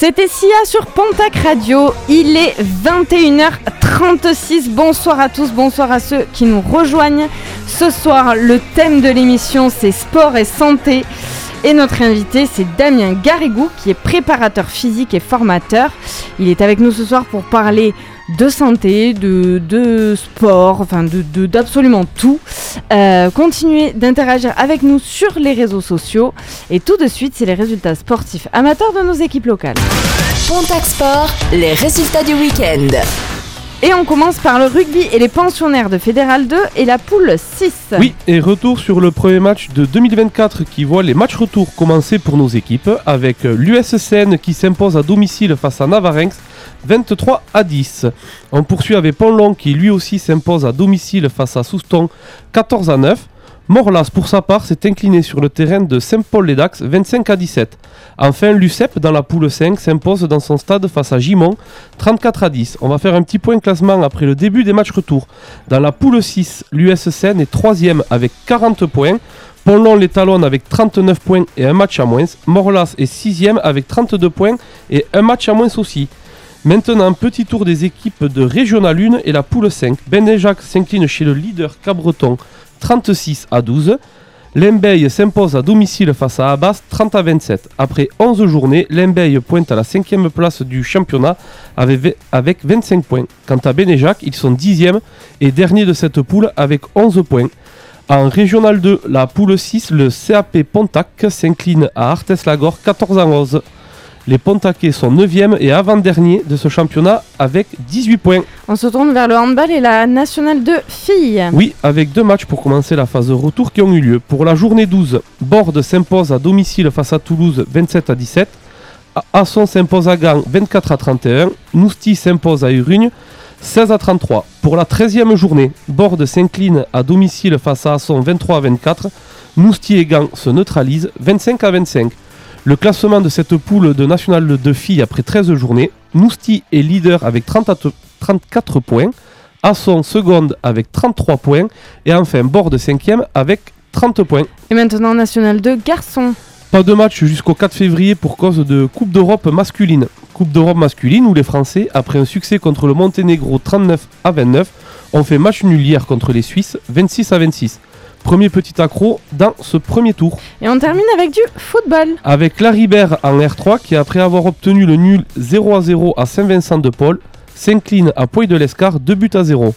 C'était Sia sur Pontac Radio. Il est 21h36. Bonsoir à tous, bonsoir à ceux qui nous rejoignent. Ce soir, le thème de l'émission, c'est sport et santé. Et notre invité, c'est Damien Garrigou, qui est préparateur physique et formateur. Il est avec nous ce soir pour parler de santé, de, de sport, enfin de de- d'absolument tout. Euh, continuez d'interagir avec nous sur les réseaux sociaux. Et tout de suite, c'est les résultats sportifs amateurs de nos équipes locales. Pontac Sport, les résultats du week-end. Et on commence par le rugby et les pensionnaires de Fédéral 2 et la poule 6. Oui, et retour sur le premier match de 2024 qui voit les matchs retour commencer pour nos équipes avec l'USCN qui s'impose à domicile face à Navarinx 23 à 10. On poursuit avec Ponlon qui lui aussi s'impose à domicile face à Souston 14 à 9. Morlas pour sa part s'est incliné sur le terrain de Saint-Paul-les-Dax 25 à 17. Enfin, l'UCEP dans la poule 5 s'impose dans son stade face à Gimont 34 à 10. On va faire un petit point classement après le début des matchs retour. Dans la poule 6, l'USCN est 3 avec 40 points. Ponlon les talonne avec 39 points et un match à moins. Morlas est 6 avec 32 points et un match à moins aussi. Maintenant, petit tour des équipes de Régional 1 et la poule 5. Benéjac s'incline chez le leader Cabreton 36 à 12. Lembeil s'impose à domicile face à Abbas 30 à 27. Après 11 journées, Lembeil pointe à la 5 place du championnat avec ve- avec 25 points. Quant à Benéjac, ils sont 10e et dernier de cette poule avec 11 points. En Régional 2, la poule 6, le CAP Pontac s'incline à Arthès-Lagor 14 à 11. Les Pontaquais sont 9e et avant-dernier de ce championnat avec 18 points. On se tourne vers le handball et la nationale 2 filles. Oui, avec deux matchs pour commencer la phase de retour qui ont eu lieu. Pour la journée 12, Borde s'impose à domicile face à Toulouse 27 à 17. A- Asson s'impose à Gand 24 à 31. Nousti s'impose à Urugne 16 à 33. Pour la 13e journée, Borde s'incline à domicile face à Asson 23 à 24. Nousti et Gand se neutralisent 25 à 25. Le classement de cette poule de National de filles après 13 journées, Nousti est leader avec 30 à te- 34 points. Asson seconde avec 33 points et enfin Borde 5e avec 30 points. Et maintenant nationale 2 garçons. Pas de match jusqu'au 4 février pour cause de Coupe d'Europe masculine. Coupe d'Europe masculine où les Français, après un succès contre le Monténégro 39 à 29, ont fait match nul hier contre les Suisses 26 à 26. Premier petit accro dans ce premier tour. Et on termine avec du football. Avec Laribert en R3 qui, après avoir obtenu le nul 0 à 0 à Saint-Vincent-de-Paul, s'incline à Poix de l'Escar 2 buts à 0.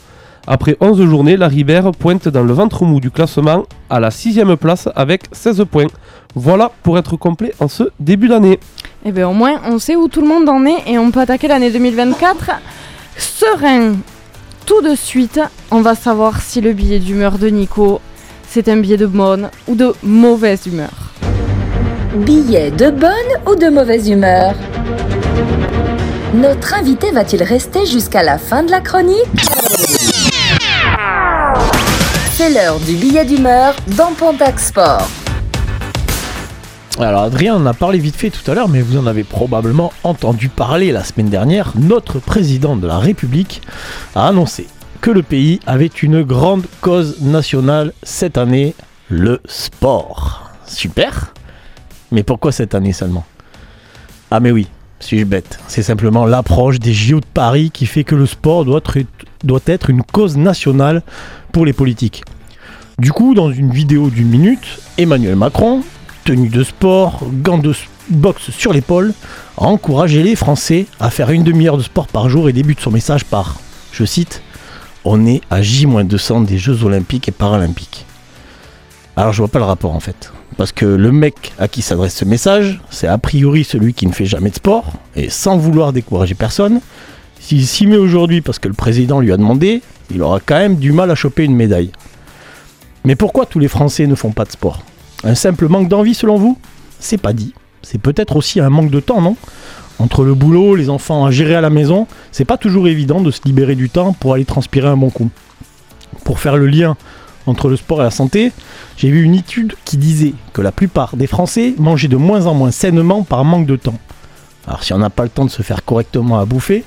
Après 11 journées, Laribert pointe dans le ventre mou du classement à la 6ème place avec 16 points. Voilà pour être complet en ce début d'année. Et bien au moins on sait où tout le monde en est et on peut attaquer l'année 2024 serein. Tout de suite, on va savoir si le billet d'humeur de Nico, c'est un billet de bonne ou de mauvaise humeur. Billet de bonne ou de mauvaise humeur? Notre invité va-t-il rester jusqu'à la fin de la chronique? C'est l'heure du billet d'humeur dans Pontac Sport. Alors Adrien en a parlé vite fait tout à l'heure, mais vous en avez probablement entendu parler la semaine dernière. Notre président de la République a annoncé que le pays avait une grande cause nationale cette année, le sport. Super Mais pourquoi cette année seulement? Ah mais oui, suis-je bête C'est simplement l'approche des JO de Paris qui fait que le sport doit être, une cause nationale pour les politiques. Du coup, dans une vidéo d'une minute, Emmanuel Macron, tenue de sport, gants de boxe sur l'épaule, a encouragé les Français à faire une demi-heure de sport par jour et débute son message par, je cite, On est à J-200 des Jeux Olympiques et Paralympiques. Alors je vois pas le rapport en fait. Parce que le mec à qui s'adresse ce message, c'est a priori celui qui ne fait jamais de sport, et sans vouloir décourager personne, s'il s'y met aujourd'hui parce que le président lui a demandé, il aura quand même du mal à choper une médaille. Mais pourquoi tous les Français ne font pas de sport? Un simple manque d'envie selon vous? C'est pas dit. C'est peut-être aussi un manque de temps, non? Entre le boulot, les enfants à gérer à la maison, c'est pas toujours évident de se libérer du temps pour aller transpirer un bon coup. Pour faire le lien entre le sport et la santé, j'ai vu une étude qui disait que la plupart des Français mangeaient de moins en moins sainement par manque de temps. Alors si on n'a pas le temps de se faire correctement à bouffer,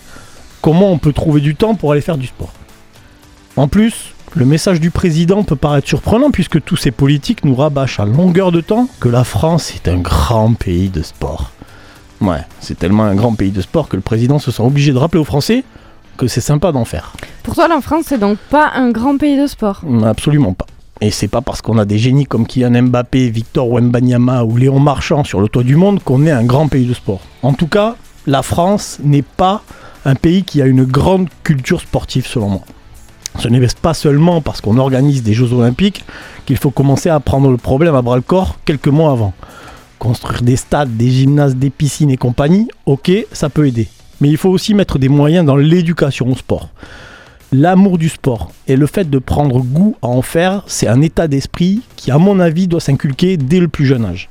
comment on peut trouver du temps pour aller faire du sport? En plus, le message du président peut paraître surprenant puisque tous ces politiques nous rabâchent à longueur de temps que la France est un grand pays de sport. Ouais, c'est tellement un grand pays de sport que le président se sent obligé de rappeler aux Français que c'est sympa d'en faire. Pour toi, la France, c'est donc pas un grand pays de sport? Absolument pas. Et c'est pas parce qu'on a des génies comme Kylian Mbappé, Victor Wembanyama ou Léon Marchand sur le toit du monde qu'on est un grand pays de sport. En tout cas, la France n'est pas un pays qui a une grande culture sportive selon moi. Ce n'est pas seulement parce qu'on organise des Jeux Olympiques qu'il faut commencer à prendre le problème à bras le corps quelques mois avant. Construire des stades, des gymnases, des piscines et compagnie, ok, ça peut aider. Mais il faut aussi mettre des moyens dans l'éducation au sport. L'amour du sport et le fait de prendre goût à en faire, c'est un état d'esprit qui, à mon avis, doit s'inculquer dès le plus jeune âge.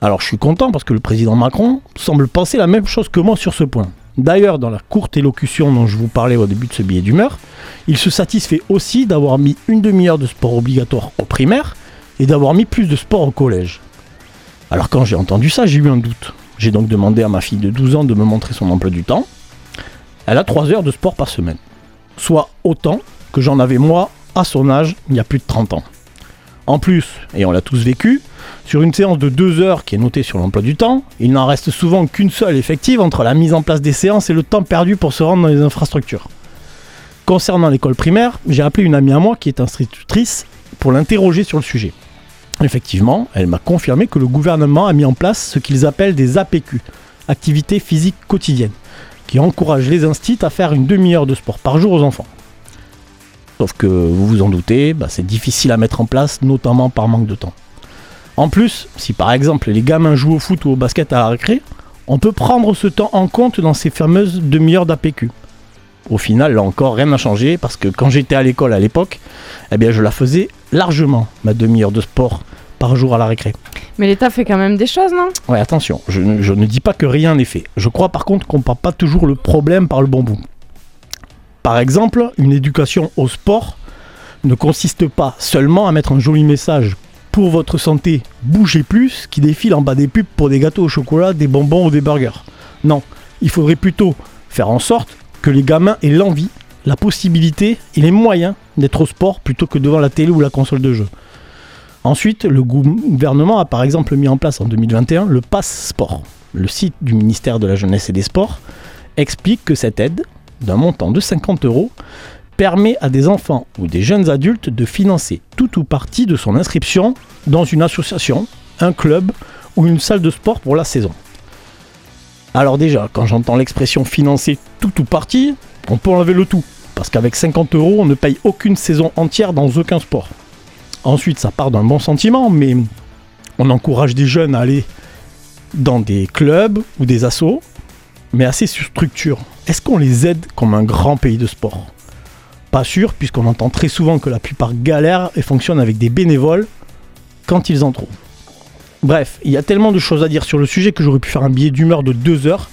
Alors je suis content parce que le président Macron semble penser la même chose que moi sur ce point. D'ailleurs, dans la courte élocution dont je vous parlais au début de ce billet d'humeur, il se satisfait aussi d'avoir mis une demi-heure de sport obligatoire au primaire et d'avoir mis plus de sport au collège. Alors quand j'ai entendu ça, j'ai eu un doute. J'ai donc demandé à ma fille de 12 ans de me montrer son emploi du temps. Elle a 3 heures de sport par semaine, soit autant que j'en avais moi à son âge il y a plus de 30 ans. En plus, et on l'a tous vécu, sur une séance de 2 heures qui est notée sur l'emploi du temps, il n'en reste souvent qu'une seule effective entre la mise en place des séances et le temps perdu pour se rendre dans les infrastructures. Concernant l'école primaire, j'ai appelé une amie à moi qui est institutrice pour l'interroger sur le sujet. Effectivement, elle m'a confirmé que le gouvernement a mis en place ce qu'ils appellent des APQ, activités physiques quotidiennes, qui encouragent les instits à faire une demi-heure de sport par jour aux enfants. Sauf que vous vous en doutez, bah, c'est difficile à mettre en place, notamment par manque de temps. En plus, si par exemple les gamins jouent au foot ou au basket à la récré, on peut prendre ce temps en compte dans ces fameuses demi-heures d'APQ. Au final, là encore, rien n'a changé parce que quand j'étais à l'école à l'époque, eh bien, je la faisais largement, ma demi-heure de sport par jour à la récré. Mais l'État fait quand même des choses, non? Ouais, attention, je, ne- je ne dis pas que rien n'est fait. Je crois par contre qu'on ne prend pas toujours le problème par le bon bout. Par exemple, une éducation au sport ne consiste pas seulement à mettre un joli message pour votre santé, bougez plus, qui défile en bas des pubs pour des gâteaux au chocolat, des bonbons ou des burgers. Non, il faudrait plutôt faire en sorte que les gamins aient l'envie, la possibilité et les moyens d'être au sport plutôt que devant la télé ou la console de jeu. Ensuite, le gouvernement a par exemple mis en place en 2021 le Pass Sport. Le site du ministère de la Jeunesse et des Sports explique que cette aide, d'un montant de 50 euros, permet à des enfants ou des jeunes adultes de financer tout ou partie de son inscription dans une association, un club ou une salle de sport pour la saison. Alors déjà, quand j'entends l'expression financer tout ou partie, on peut enlever le tout. Parce qu'avec 50 euros, on ne paye aucune saison entière dans aucun sport. Ensuite, ça part d'un bon sentiment, mais on encourage des jeunes à aller dans des clubs ou des assos, mais assez sur structure. Est-ce qu'on les aide comme un grand pays de sport? Pas sûr, puisqu'on entend très souvent que la plupart galèrent et fonctionnent avec des bénévoles quand ils en trouvent. Bref, il y a tellement de choses à dire sur le sujet que j'aurais pu faire un billet d'humeur de deux heures,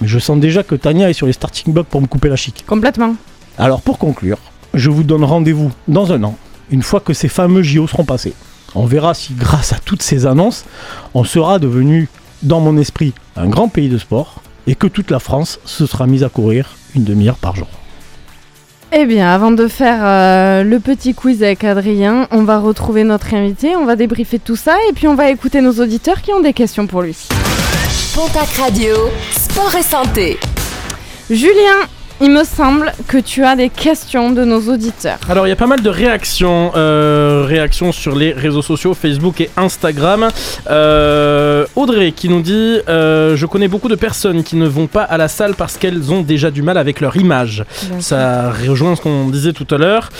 mais je sens déjà que Tania est sur les starting blocks pour me couper la chic. Complètement. Alors pour conclure, je vous donne rendez-vous dans un an, une fois que ces fameux JO seront passés. On verra si grâce à toutes ces annonces, on sera devenu, dans mon esprit, un grand pays de sport et que toute la France se sera mise à courir une demi-heure par jour. Eh bien, avant de faire euh, le petit quiz avec Adrien, on va retrouver notre invité, on va débriefer tout ça et puis on va écouter nos auditeurs qui ont des questions pour lui. Pontac Radio, sport et santé. Julien, il me semble que tu as des questions de nos auditeurs. Alors il y a pas mal de réactions, euh, réactions sur les réseaux sociaux, Facebook et Instagram. Euh, Audrey qui nous dit euh, Je connais beaucoup de personnes qui ne vont pas à la salle parce qu'elles ont déjà du mal avec leur image. Bien Ça rejoint ce qu'on disait tout à l'heure.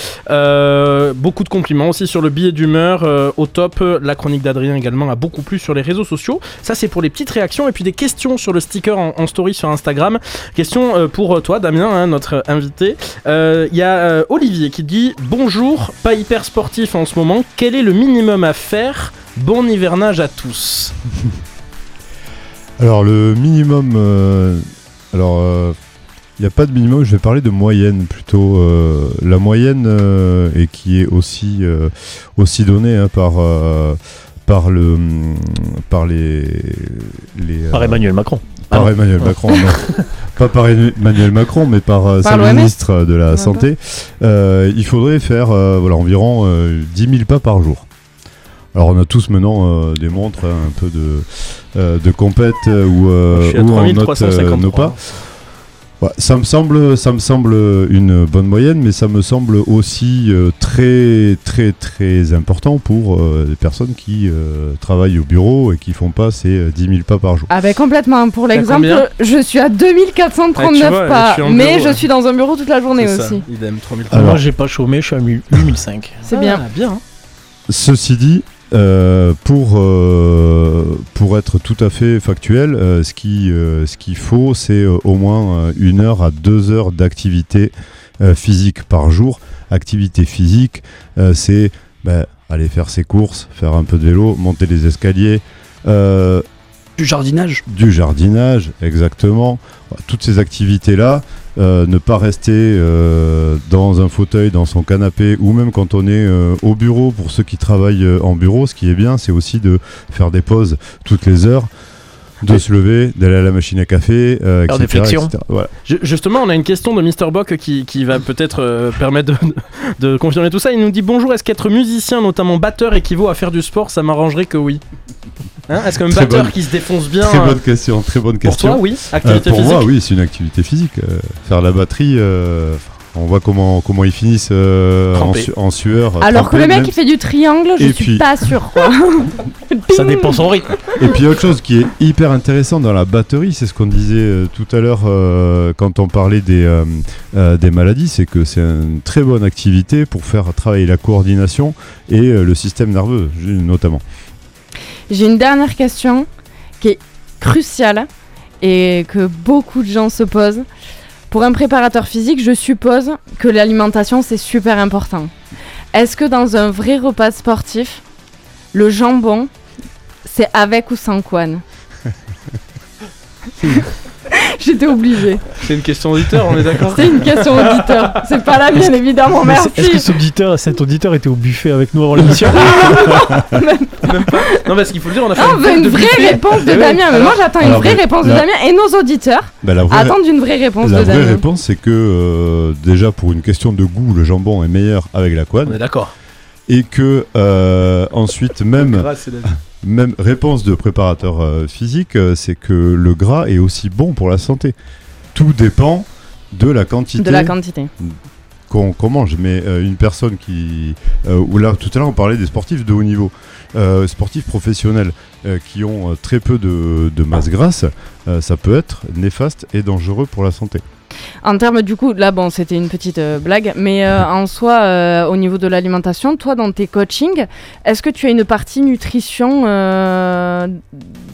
Beaucoup de compliments aussi sur le billet d'humeur au top. La chronique d'Adrien également a beaucoup plu sur les réseaux sociaux. Ça c'est pour les petites réactions et puis des questions sur le sticker en, en story sur Instagram. Question pour toi Damien, hein, notre invité. Euh, Il y a euh, Olivier qui dit Bonjour, pas hyper sportif en ce moment. Quel est le minimum à faire? Bon hivernage à tous. <laughs> Alors le minimum, euh, alors il n'y a pas de minimum, je vais parler de moyenne plutôt. euh, la moyenne euh, et qui est aussi euh, aussi donnée hein, par euh, par le par les les Par euh, Emmanuel Macron. Par Ah non. Emmanuel Macron, non. <laughs> pas par Emmanuel Macron, mais par, euh, Par sa ministre de la Ouais, Santé, euh, il faudrait faire euh, voilà, environ euh, 10 000 pas par jour. Alors on a tous maintenant euh, des montres hein, un peu de, euh, de compète euh, où, euh, on note 3353. euh, nos pas. Ouais, ça me semble, ça me semble une bonne moyenne, mais ça me semble aussi euh, très, très, très important pour euh, les personnes qui euh, travaillent au bureau et qui font pas ces euh, 10 000 pas par jour. Ah ben complètement, pour l'exemple, je suis à 2439 Ah, tu vois, pas, je mais je ouais. suis dans un bureau toute la journée ça, aussi. Idem, 3000. Alors- Moi, j'ai pas chômé, je suis à 8005. C'est bien. Ah, bien. hein. Ceci dit, euh, pour, euh, pour être tout à fait factuel, euh, ce qui, euh, ce qu'il faut, c'est au moins une heure à deux heures d'activité physique par jour. Activité physique, c'est ben, aller faire ses courses, faire un peu de vélo, monter les escaliers, Du jardinage. du jardinage, exactement. Toutes ces activités-là, euh, ne pas rester euh, dans un fauteuil, dans son canapé, ou même quand on est euh, au bureau, pour ceux qui travaillent euh, en bureau, ce qui est bien, c'est aussi de faire des pauses toutes les heures, de se lever, d'aller à la machine à café, euh, etc.. Voilà. Justement, on a une question de Mr. Bock qui, qui va peut-être euh, permettre de, <laughs> de confirmer tout ça. Il nous dit bonjour, est-ce qu'être musicien, notamment batteur, équivaut à faire du sport? Ça m'arrangerait que oui. Hein est-ce qu'un Très batteur bonne- qui se défonce bien. Très euh, bonne question, très bonne pour question. toi, oui Euh, Activité pour physique moi, oui, c'est une activité physique. Euh, faire la batterie, euh, on voit comment, comment ils finissent euh, en, Trempés. su- en sueur. Alors que le mec même qui fait du triangle, je Et suis puis- pas sûr. <laughs> Ça dépend son rythme. Et puis autre chose qui est hyper intéressant dans la batterie, c'est ce qu'on disait euh, tout à l'heure euh, quand on parlait des, euh, euh, des maladies, c'est que c'est une très bonne activité pour faire travailler la coordination et euh, le système nerveux notamment. J'ai une dernière question qui est cruciale et que beaucoup de gens se posent. Pour un préparateur physique, je suppose que l'alimentation c'est super important. Est-ce que dans un vrai repas sportif, le jambon, c'est avec ou sans couenne <laughs> <laughs> J'étais obligée. C'est une question auditeur, on est d'accord C'est une question auditeur. C'est pas la mienne, évidemment. Mais Merci. Est-ce que cet auditeur, cet auditeur était au buffet avec nous avant l'émission <laughs> Non, parce qu'il faut le dire, on a fait on une une de vraie buffet. réponse de Eh Damien. Mais alors- moi, j'attends une vraie réponse de la- Damien et nos auditeurs Bah, la vraie, attendent une vraie réponse la de vraie Damien. réponse, c'est que euh, déjà pour une question de goût, le jambon est meilleur avec la On couenne est d'accord. et que euh, ensuite même Grâce, la. Même réponse de préparateur euh, physique, euh, c'est que le gras est aussi bon pour la santé. Tout dépend de la quantité De la quantité. qu'on mange. Mais euh, une personne qui... euh, ou là, tout à l'heure, on parlait des sportifs de haut niveau. Euh, sportifs professionnels qui ont très peu de, de masse grasse, ça peut être néfaste et dangereux pour la santé. En termes du coup, là bon, c'était une petite euh, blague, mais euh, en soi, euh, au niveau de l'alimentation, toi dans tes coachings, est-ce que tu as une partie nutrition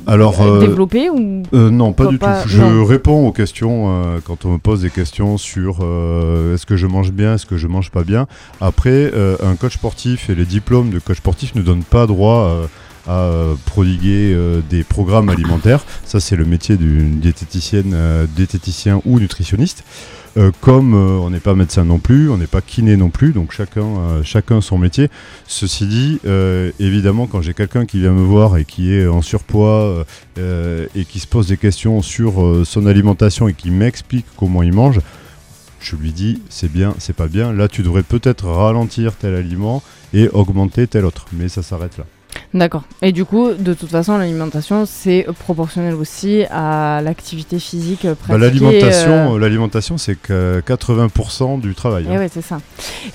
Alors, développée ou non, pas du pas- tout. Je non. réponds aux questions quand on me pose des questions sur est-ce que je mange bien, est-ce que je mange pas bien. Après, un coach sportif et les diplômes de coach sportif ne donnent pas droit à euh, prodiguer euh, des programmes alimentaires. Ça, c'est le métier d'une diététicienne, euh, diététicien ou nutritionniste. Comme on n'est pas médecin non plus, on n'est pas kiné non plus, donc chacun, chacun son métier. Ceci dit, évidemment, quand j'ai quelqu'un qui vient me voir et qui est en surpoids et qui se pose des questions sur son alimentation et qui m'explique comment il mange, je lui dis c'est bien, c'est pas bien. Là, tu devrais peut-être ralentir tel aliment et augmenter tel autre, mais ça s'arrête là. D'accord. Et du coup, de toute façon, l'alimentation c'est proportionnel aussi à l'activité physique Bah, pratiquée. l'alimentation, euh, euh, l'alimentation, c'est que 80% du travail. Eh hein. ouais, c'est ça.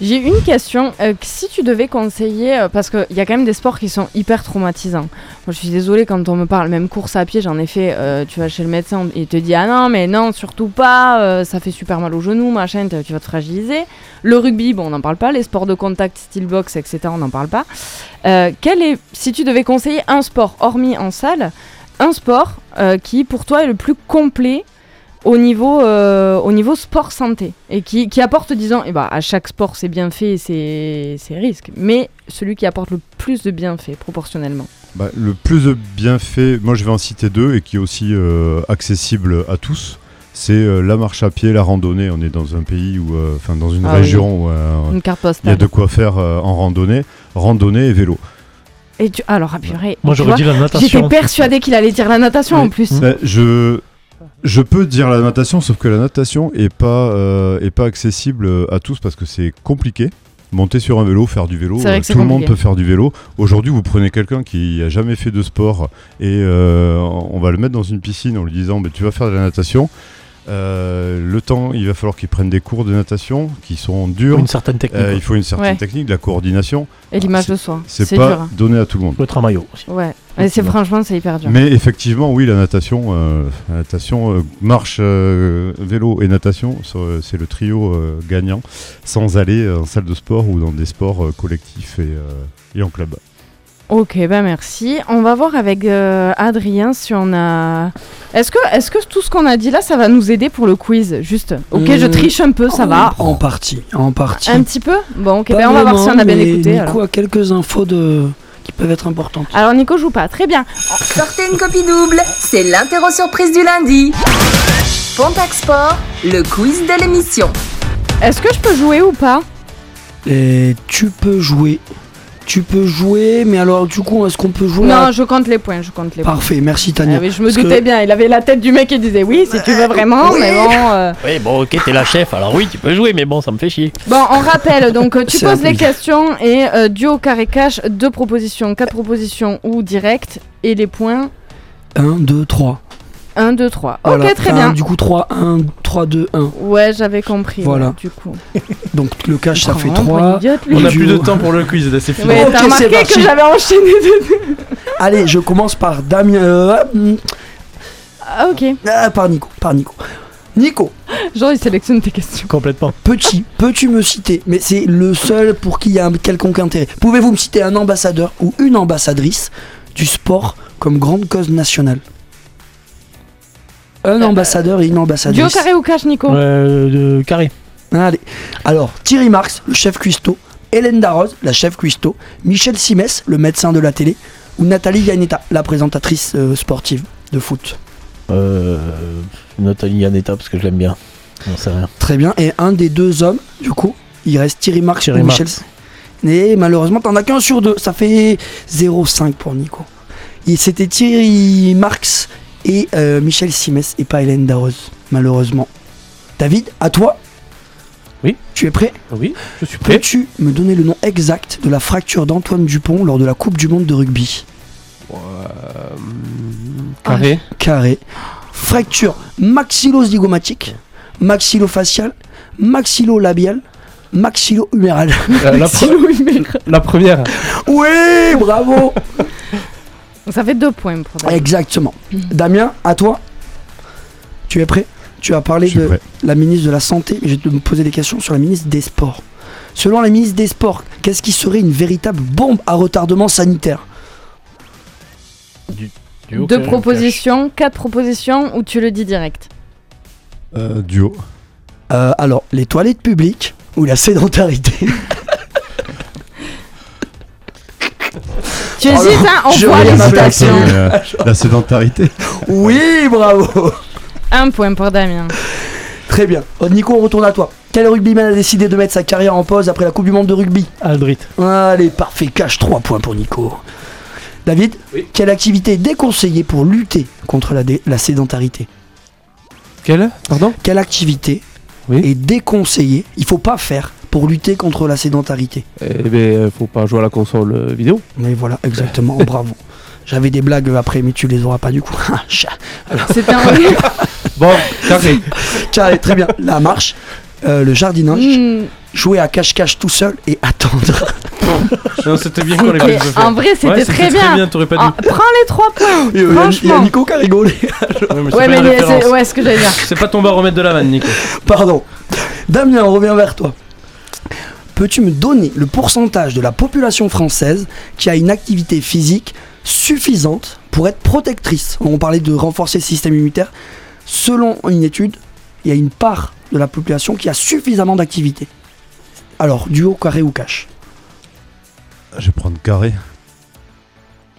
J'ai une question. euh, si tu devais conseiller, parce qu'il y a quand même des sports qui sont hyper traumatisants. Moi, je suis désolée quand on me parle, même course à pied, j'en ai fait. euh, tu vas chez le médecin, il te dit Ah non, mais non, surtout pas, ça fait super mal au genou, machin, tu vas te fragiliser. Le rugby, bon, on n'en parle pas. Les sports de contact, style box, etc., on n'en parle pas. Euh, quel est, si tu devais conseiller un sport, hormis en salle, un sport euh, qui pour toi est le plus complet au niveau, euh, au niveau sport santé et qui, qui apporte, disons, et bah, à chaque sport c'est bienfaits et ses, ses risques, mais celui qui apporte le plus de bienfaits proportionnellement? Bah, le plus de bienfaits, moi je vais en citer deux et qui est aussi accessible à tous. C'est euh, la marche à pied, la randonnée. On est dans un pays où, euh, enfin dans une Ah oui. région où euh, Une carte il y a de quoi faire euh, en randonnée, randonnée et vélo. Et tu, alors, ah, purée, Moi, j'aurais dit la J'étais natation. persuadée qu'il allait dire la natation en plus. Bah, je, je peux dire la natation, sauf que la natation est pas, euh, est pas accessible à tous parce que c'est compliqué. monter sur un vélo, faire du vélo. Euh, tout le monde peut faire du vélo. Aujourd'hui, vous prenez quelqu'un qui a jamais fait de sport et euh, on va le mettre dans une piscine en lui disant bah, tu vas faire de la natation. Euh, le temps, il va falloir qu'il prenne des cours de natation qui sont durs. Une certaine technique. Euh, il faut une certaine Ouais. technique, de la coordination. Et l'image de soi. C'est pas dur. hein. donné à tout le monde. Le tramaillot aussi. Ouais. Et c'est franchement, c'est hyper dur. Mais effectivement, oui, la natation, euh, la natation euh, marche, euh, vélo et natation, c'est le trio euh, gagnant, sans aller en salle de sport ou dans des sports euh, collectifs et, euh, et en club. Ok, bah merci. On va voir avec euh, Adrien si on a. Est-ce que, est que tout ce qu'on a dit là, ça va nous aider pour le quiz Juste? Ok, je Mmh. triche un peu, ça va. En partie, en partie. Un petit peu? Bon, ok, Pas ben on va voir si on a bien vraiment, écouté. Nico alors. a quelques infos de... qui peuvent être importantes. alors, Nico joue pas. Très bien. Sortez une copie double, c'est l'interro surprise du lundi. Pontac Sport, le quiz de l'émission. Est-ce que je peux jouer ou pas? Et tu peux jouer. Tu peux jouer, mais alors du coup, est-ce qu'on peut jouer Non, à- je compte les points, je compte les points. Parfait, merci Tania. Ah oui, je me Parce que- doutais bien, il avait la tête du mec qui disait oui, si tu veux vraiment, mais bon. euh, Oui, bon, ok, t'es la chef, alors oui, tu peux jouer, mais bon, ça me fait chier. Bon, on rappelle, donc <laughs> tu poses les questions et euh, duo carré cash, deux propositions, quatre propositions ou direct, et les points 1, 2, 3. 1, 2, 3. Voilà. Ok, très Enfin, bien. Du coup, 3, 1, 3, 2, 1. Ouais, j'avais compris. Voilà. ouais, du coup. <laughs> Donc le cash, ça fait vraiment, 3. pour une idiote, lui. On a plus de temps pour le quiz, là, c'est <laughs> fini. Ouais, Ok, t'as c'est remarqué parti. que j'avais enchaîné deux. <laughs> Allez, je commence par Damien. euh, Ah, ok. ah, par Nico. Par Nico. Nico, Genre, il sélectionne tes questions. Complètement. petit, peux-tu me citer, mais c'est le seul pour qui il y a un quelconque intérêt. Pouvez-vous me citer un ambassadeur ou une ambassadrice du sport comme grande cause nationale? Un ambassadeur et une Duo ambassadrice. carré ou cash, Nico Euh, de carré. Allez. Alors, Thierry Marx, le chef cuistot, Hélène Darroze, la chef cuistot, Michel Simès, le médecin de la télé, ou Nathalie Yanetta, la présentatrice euh, sportive de foot. Euh, Nathalie Yanetta, parce que je l'aime bien. Non, c'est rien. Très bien. Et un des deux hommes, du coup, il reste Thierry Marx Thierry ou Michel. Marx. Et malheureusement, t'en as qu'un sur deux. Ça fait 0,5 pour Nico. Et C'était Thierry Marx et euh, Michel Simès et pas Hélène Darroze, malheureusement. David, à toi Oui. Tu es prêt? Oui, je suis prêt. Peux-tu me donner le nom exact de la fracture d'Antoine Dupont lors de la Coupe du Monde de rugby? Euh, carré. Carré. Fracture maxillo-zygomatique, maxillo-faciale, maxillo-labiale, maxillo-humérale. Euh, la, <laughs> pre- la première. oui, bravo Ça fait deux points pour David. Exactement. Damien, à toi. Tu es prêt? Tu as parlé de prêt. la ministre de la Santé, mais je vais te poser des questions sur la ministre des Sports. Selon la ministre des Sports, qu'est-ce qui serait une véritable bombe à retardement sanitaire? Deux propositions, quatre propositions, ou tu le dis direct? Euh, duo. Euh, Alors, les toilettes publiques ou la sédentarité? <laughs> Tu Oh hésites, là, hein On voit l'hésitation. Euh, la sédentarité. <laughs> Oui, bravo Un point pour Damien. Très bien. Oh, Nico, on retourne à toi. Quel rugbyman a décidé de mettre sa carrière en pause après la Coupe du Monde de rugby? Aldrit. Allez, parfait, cache 3 points pour Nico. David, Oui. quelle activité est déconseillée pour lutter contre la, la sédentarité? Quelle? Pardon? Quelle activité Oui. est déconseillée, il faut pas faire pour lutter contre la sédentarité Eh ben, faut pas jouer à la console euh, vidéo. Mais voilà, exactement, bravo. J'avais des blagues après, mais tu les auras pas du coup. <laughs> Ah. C'était un. <laughs> Bon, carré. Carré, très bien. La marche, euh, le jardinage, Hmm, jouer à cache-cache tout seul et attendre. <laughs> Non, c'était bien qu'on les. En vrai, c'était Ouais, très bien. pas. Ah, prends les trois points. Il y a- il y a Franchement. Nico qui a rigolé. Ouais, mais c'est Ouais, mais ouais, ce que j'allais dire. C'est pas ton baromètre de la vanne, Nico. Pardon. Damien, on revient vers toi. Peux-tu me donner le pourcentage de la population française qui a une activité physique suffisante pour être protectrice? On parlait de renforcer le système immunitaire. Selon une étude, il y a une part de la population qui a suffisamment d'activité. Alors, duo, carré ou cash Je vais prendre carré.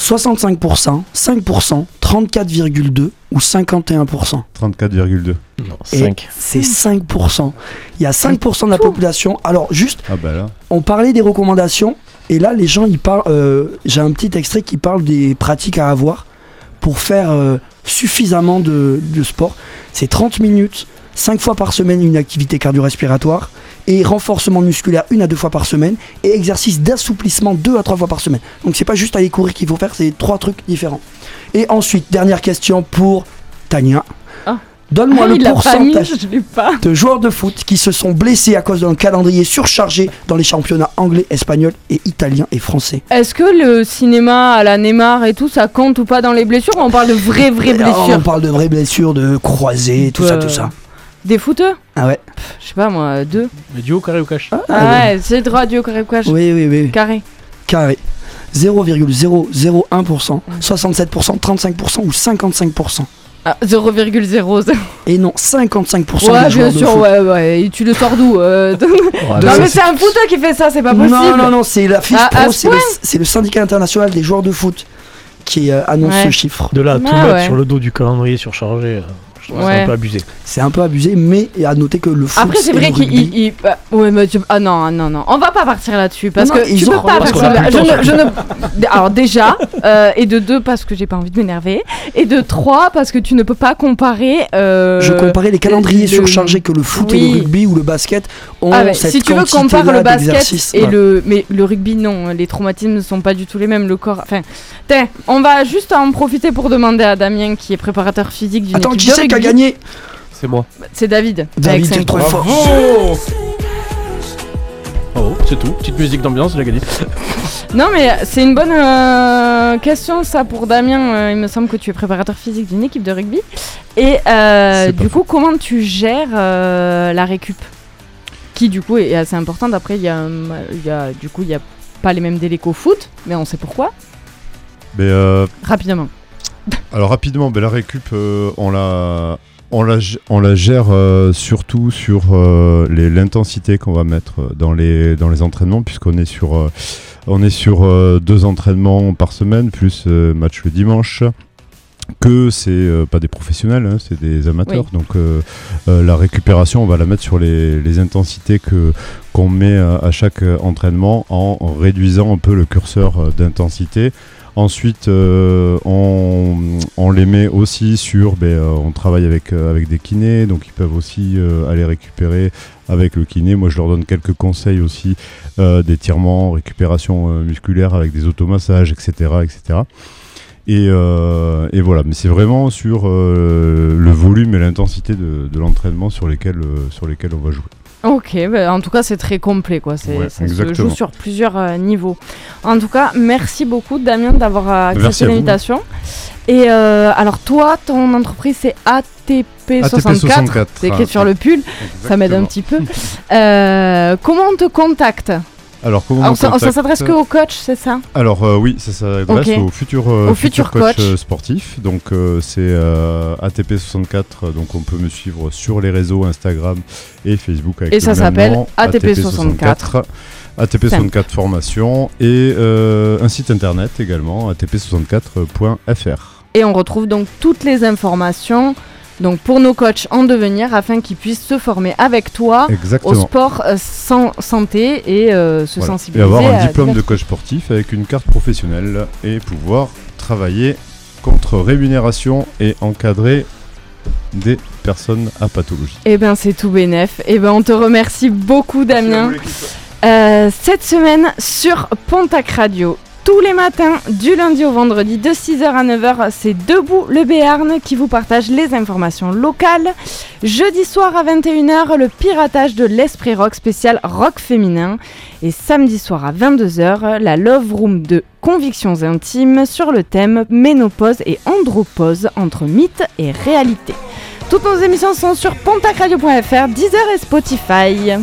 65%, 5%, 34,2% ou 51% 34,2. Non, Et 5. c'est 5%. Il y a 5% de la population. Alors, juste, Ah bah là. on parlait des recommandations et là les gens ils parlent euh, j'ai un petit extrait qui parle des pratiques à avoir pour faire euh, suffisamment de, sport c'est 30 minutes 5 fois par semaine une activité cardio-respiratoire et renforcement musculaire une à deux fois par semaine et exercice d'assouplissement deux à trois fois par semaine. Donc c'est pas juste aller courir qu'il faut faire, c'est trois trucs différents. Et ensuite, dernière question pour Tania. Ah. Donne-moi Ah, le mis, pourcentage de joueurs de foot qui se sont blessés à cause d'un calendrier surchargé dans les championnats anglais, espagnol et italien et français. Est-ce que le cinéma à la Neymar et tout, ça compte ou pas dans les blessures ou on parle de vraies, vraies Alors, <laughs> blessures On parle de vraies blessures, de croisés, tout ça, Euh, tout ça. Des footeux Ah ouais. Je sais pas moi, deux. Mais duo carré ou cash Ah, ouais, c'est droit du carré cash. Oui, oui, oui. Carré. Carré. 0,001%, 67%, 35% ou 55%. Ah, 0,00. Et non, 55% Ouais, des joueurs bien de sûr, foot. ouais, ouais. Et tu le sors d'où euh, de- <laughs> de- Non, mais c'est un footeux qui fait ça, c'est pas possible. Non, non, non, c'est la FIFPro, À- à ce c'est le, syndicat international des joueurs de foot qui euh, annonce Ouais. ce chiffre. De là à tout Ah, mettre ouais. sur le dos du calendrier surchargé, euh, un peu abusé. C'est un peu abusé, mais à noter que le foot Après, c'est vrai qu'il. il- bah, ouais, mais tu- Ah non, non, non. On va pas partir là-dessus. Parce Non, non, que ils tu ont- peux pas partir là je ne- Alors, déjà, euh, et de deux, parce que j'ai pas envie de m'énerver. Et de trois, parce que tu ne peux pas comparer. euh, Je comparais les calendriers le- surchargés que le foot et le rugby ou le basket ont Ah ouais, cette si tu veux comparer le basket et le mais le rugby non les traumatismes ne sont pas du tout les mêmes le corps enfin on va juste en profiter pour demander à Damien qui est préparateur physique d'une Attends, équipe qui de rugby. Gagné. C'est moi. c'est David. David, avec t'es cinq trop fort. Oh, c'est tout. Petite musique d'ambiance, il a gagné. <laughs> non mais c'est une bonne euh, question ça pour Damien. Euh, il me semble que tu es préparateur physique d'une équipe de rugby. Et euh, du coup comment tu gères euh, la récup? Qui du coup est assez importante. Après il y a, y du coup il y a pas les mêmes délais qu'au foot mais on sait pourquoi. Mais, euh, rapidement alors rapidement, ben, la récup, euh, on la, on la, g- on la gère euh, surtout sur euh, l'intensité qu'on va mettre dans les, dans les entraînements, puisqu'on est sur, on est sur deux entraînements par semaine, plus match le dimanche. Que c'est euh, pas des professionnels, hein, c'est des amateurs. Donc euh, euh, la récupération, on va la mettre sur les, les intensités que qu'on met à chaque entraînement en réduisant un peu le curseur d'intensité. Ensuite, euh, on, on les met aussi sur. ben, euh, on travaille avec, euh, avec des kinés, donc ils peuvent aussi aller récupérer avec le kiné. Moi, je leur donne quelques conseils aussi d'étirement, récupération musculaire avec des automassages, etc. etc. Et, et voilà, mais c'est vraiment sur le volume et l'intensité de, de l'entraînement sur lesquels, sur lesquels on va jouer. Ok, bah, en tout cas c'est très complet quoi. C'est, Ouais, ça se joue sur plusieurs euh, niveaux. En tout cas, merci beaucoup Damien d'avoir euh, accepté l'invitation. Et euh, alors toi, ton entreprise c'est ATP64. ATP64, C'est écrit sur le pull. Ça m'aide un petit peu. Euh, comment on te contacte? Alors, comment Alors on s'adresse que au coach, c'est ça Alors euh, oui, ça s'adresse Ok. au futur, euh, Au futur coach, coach. euh, sportif. Donc euh, c'est euh, ATP64, euh, donc on peut me suivre sur les réseaux Instagram et Facebook avec Et ça s'appelle nom, ATP64. ATP64 formation et euh, un site internet également atp64.fr. Et on retrouve donc toutes les informations donc pour nos coachs en devenir afin qu'ils puissent se former avec toi au sport euh, sans santé et euh, se Voilà. Et sensibiliser. avoir un à diplôme de coach sportif avec une carte professionnelle et pouvoir travailler contre rémunération et encadrer des personnes à pathologie. Eh ben c'est tout bénef. Eh ben on te remercie beaucoup Damien. Euh, cette semaine sur Pontac Radio. Tous les matins, du lundi au vendredi, de 6h à 9h, c'est Debout le Béarn qui vous partage les informations locales. Jeudi soir à 21h, le piratage de l'Esprit Rock spécial rock féminin. Et samedi soir à 22h, la Love Room de Convictions intimes sur le thème Ménopause et Andropause entre mythe et réalité. Toutes nos émissions sont sur pontacradio.fr, Deezer et Spotify.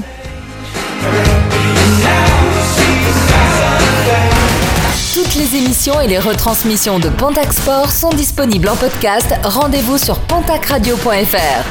Toutes les émissions et les retransmissions de Pontac Sport sont disponibles en podcast. Rendez-vous sur pontacradio.fr.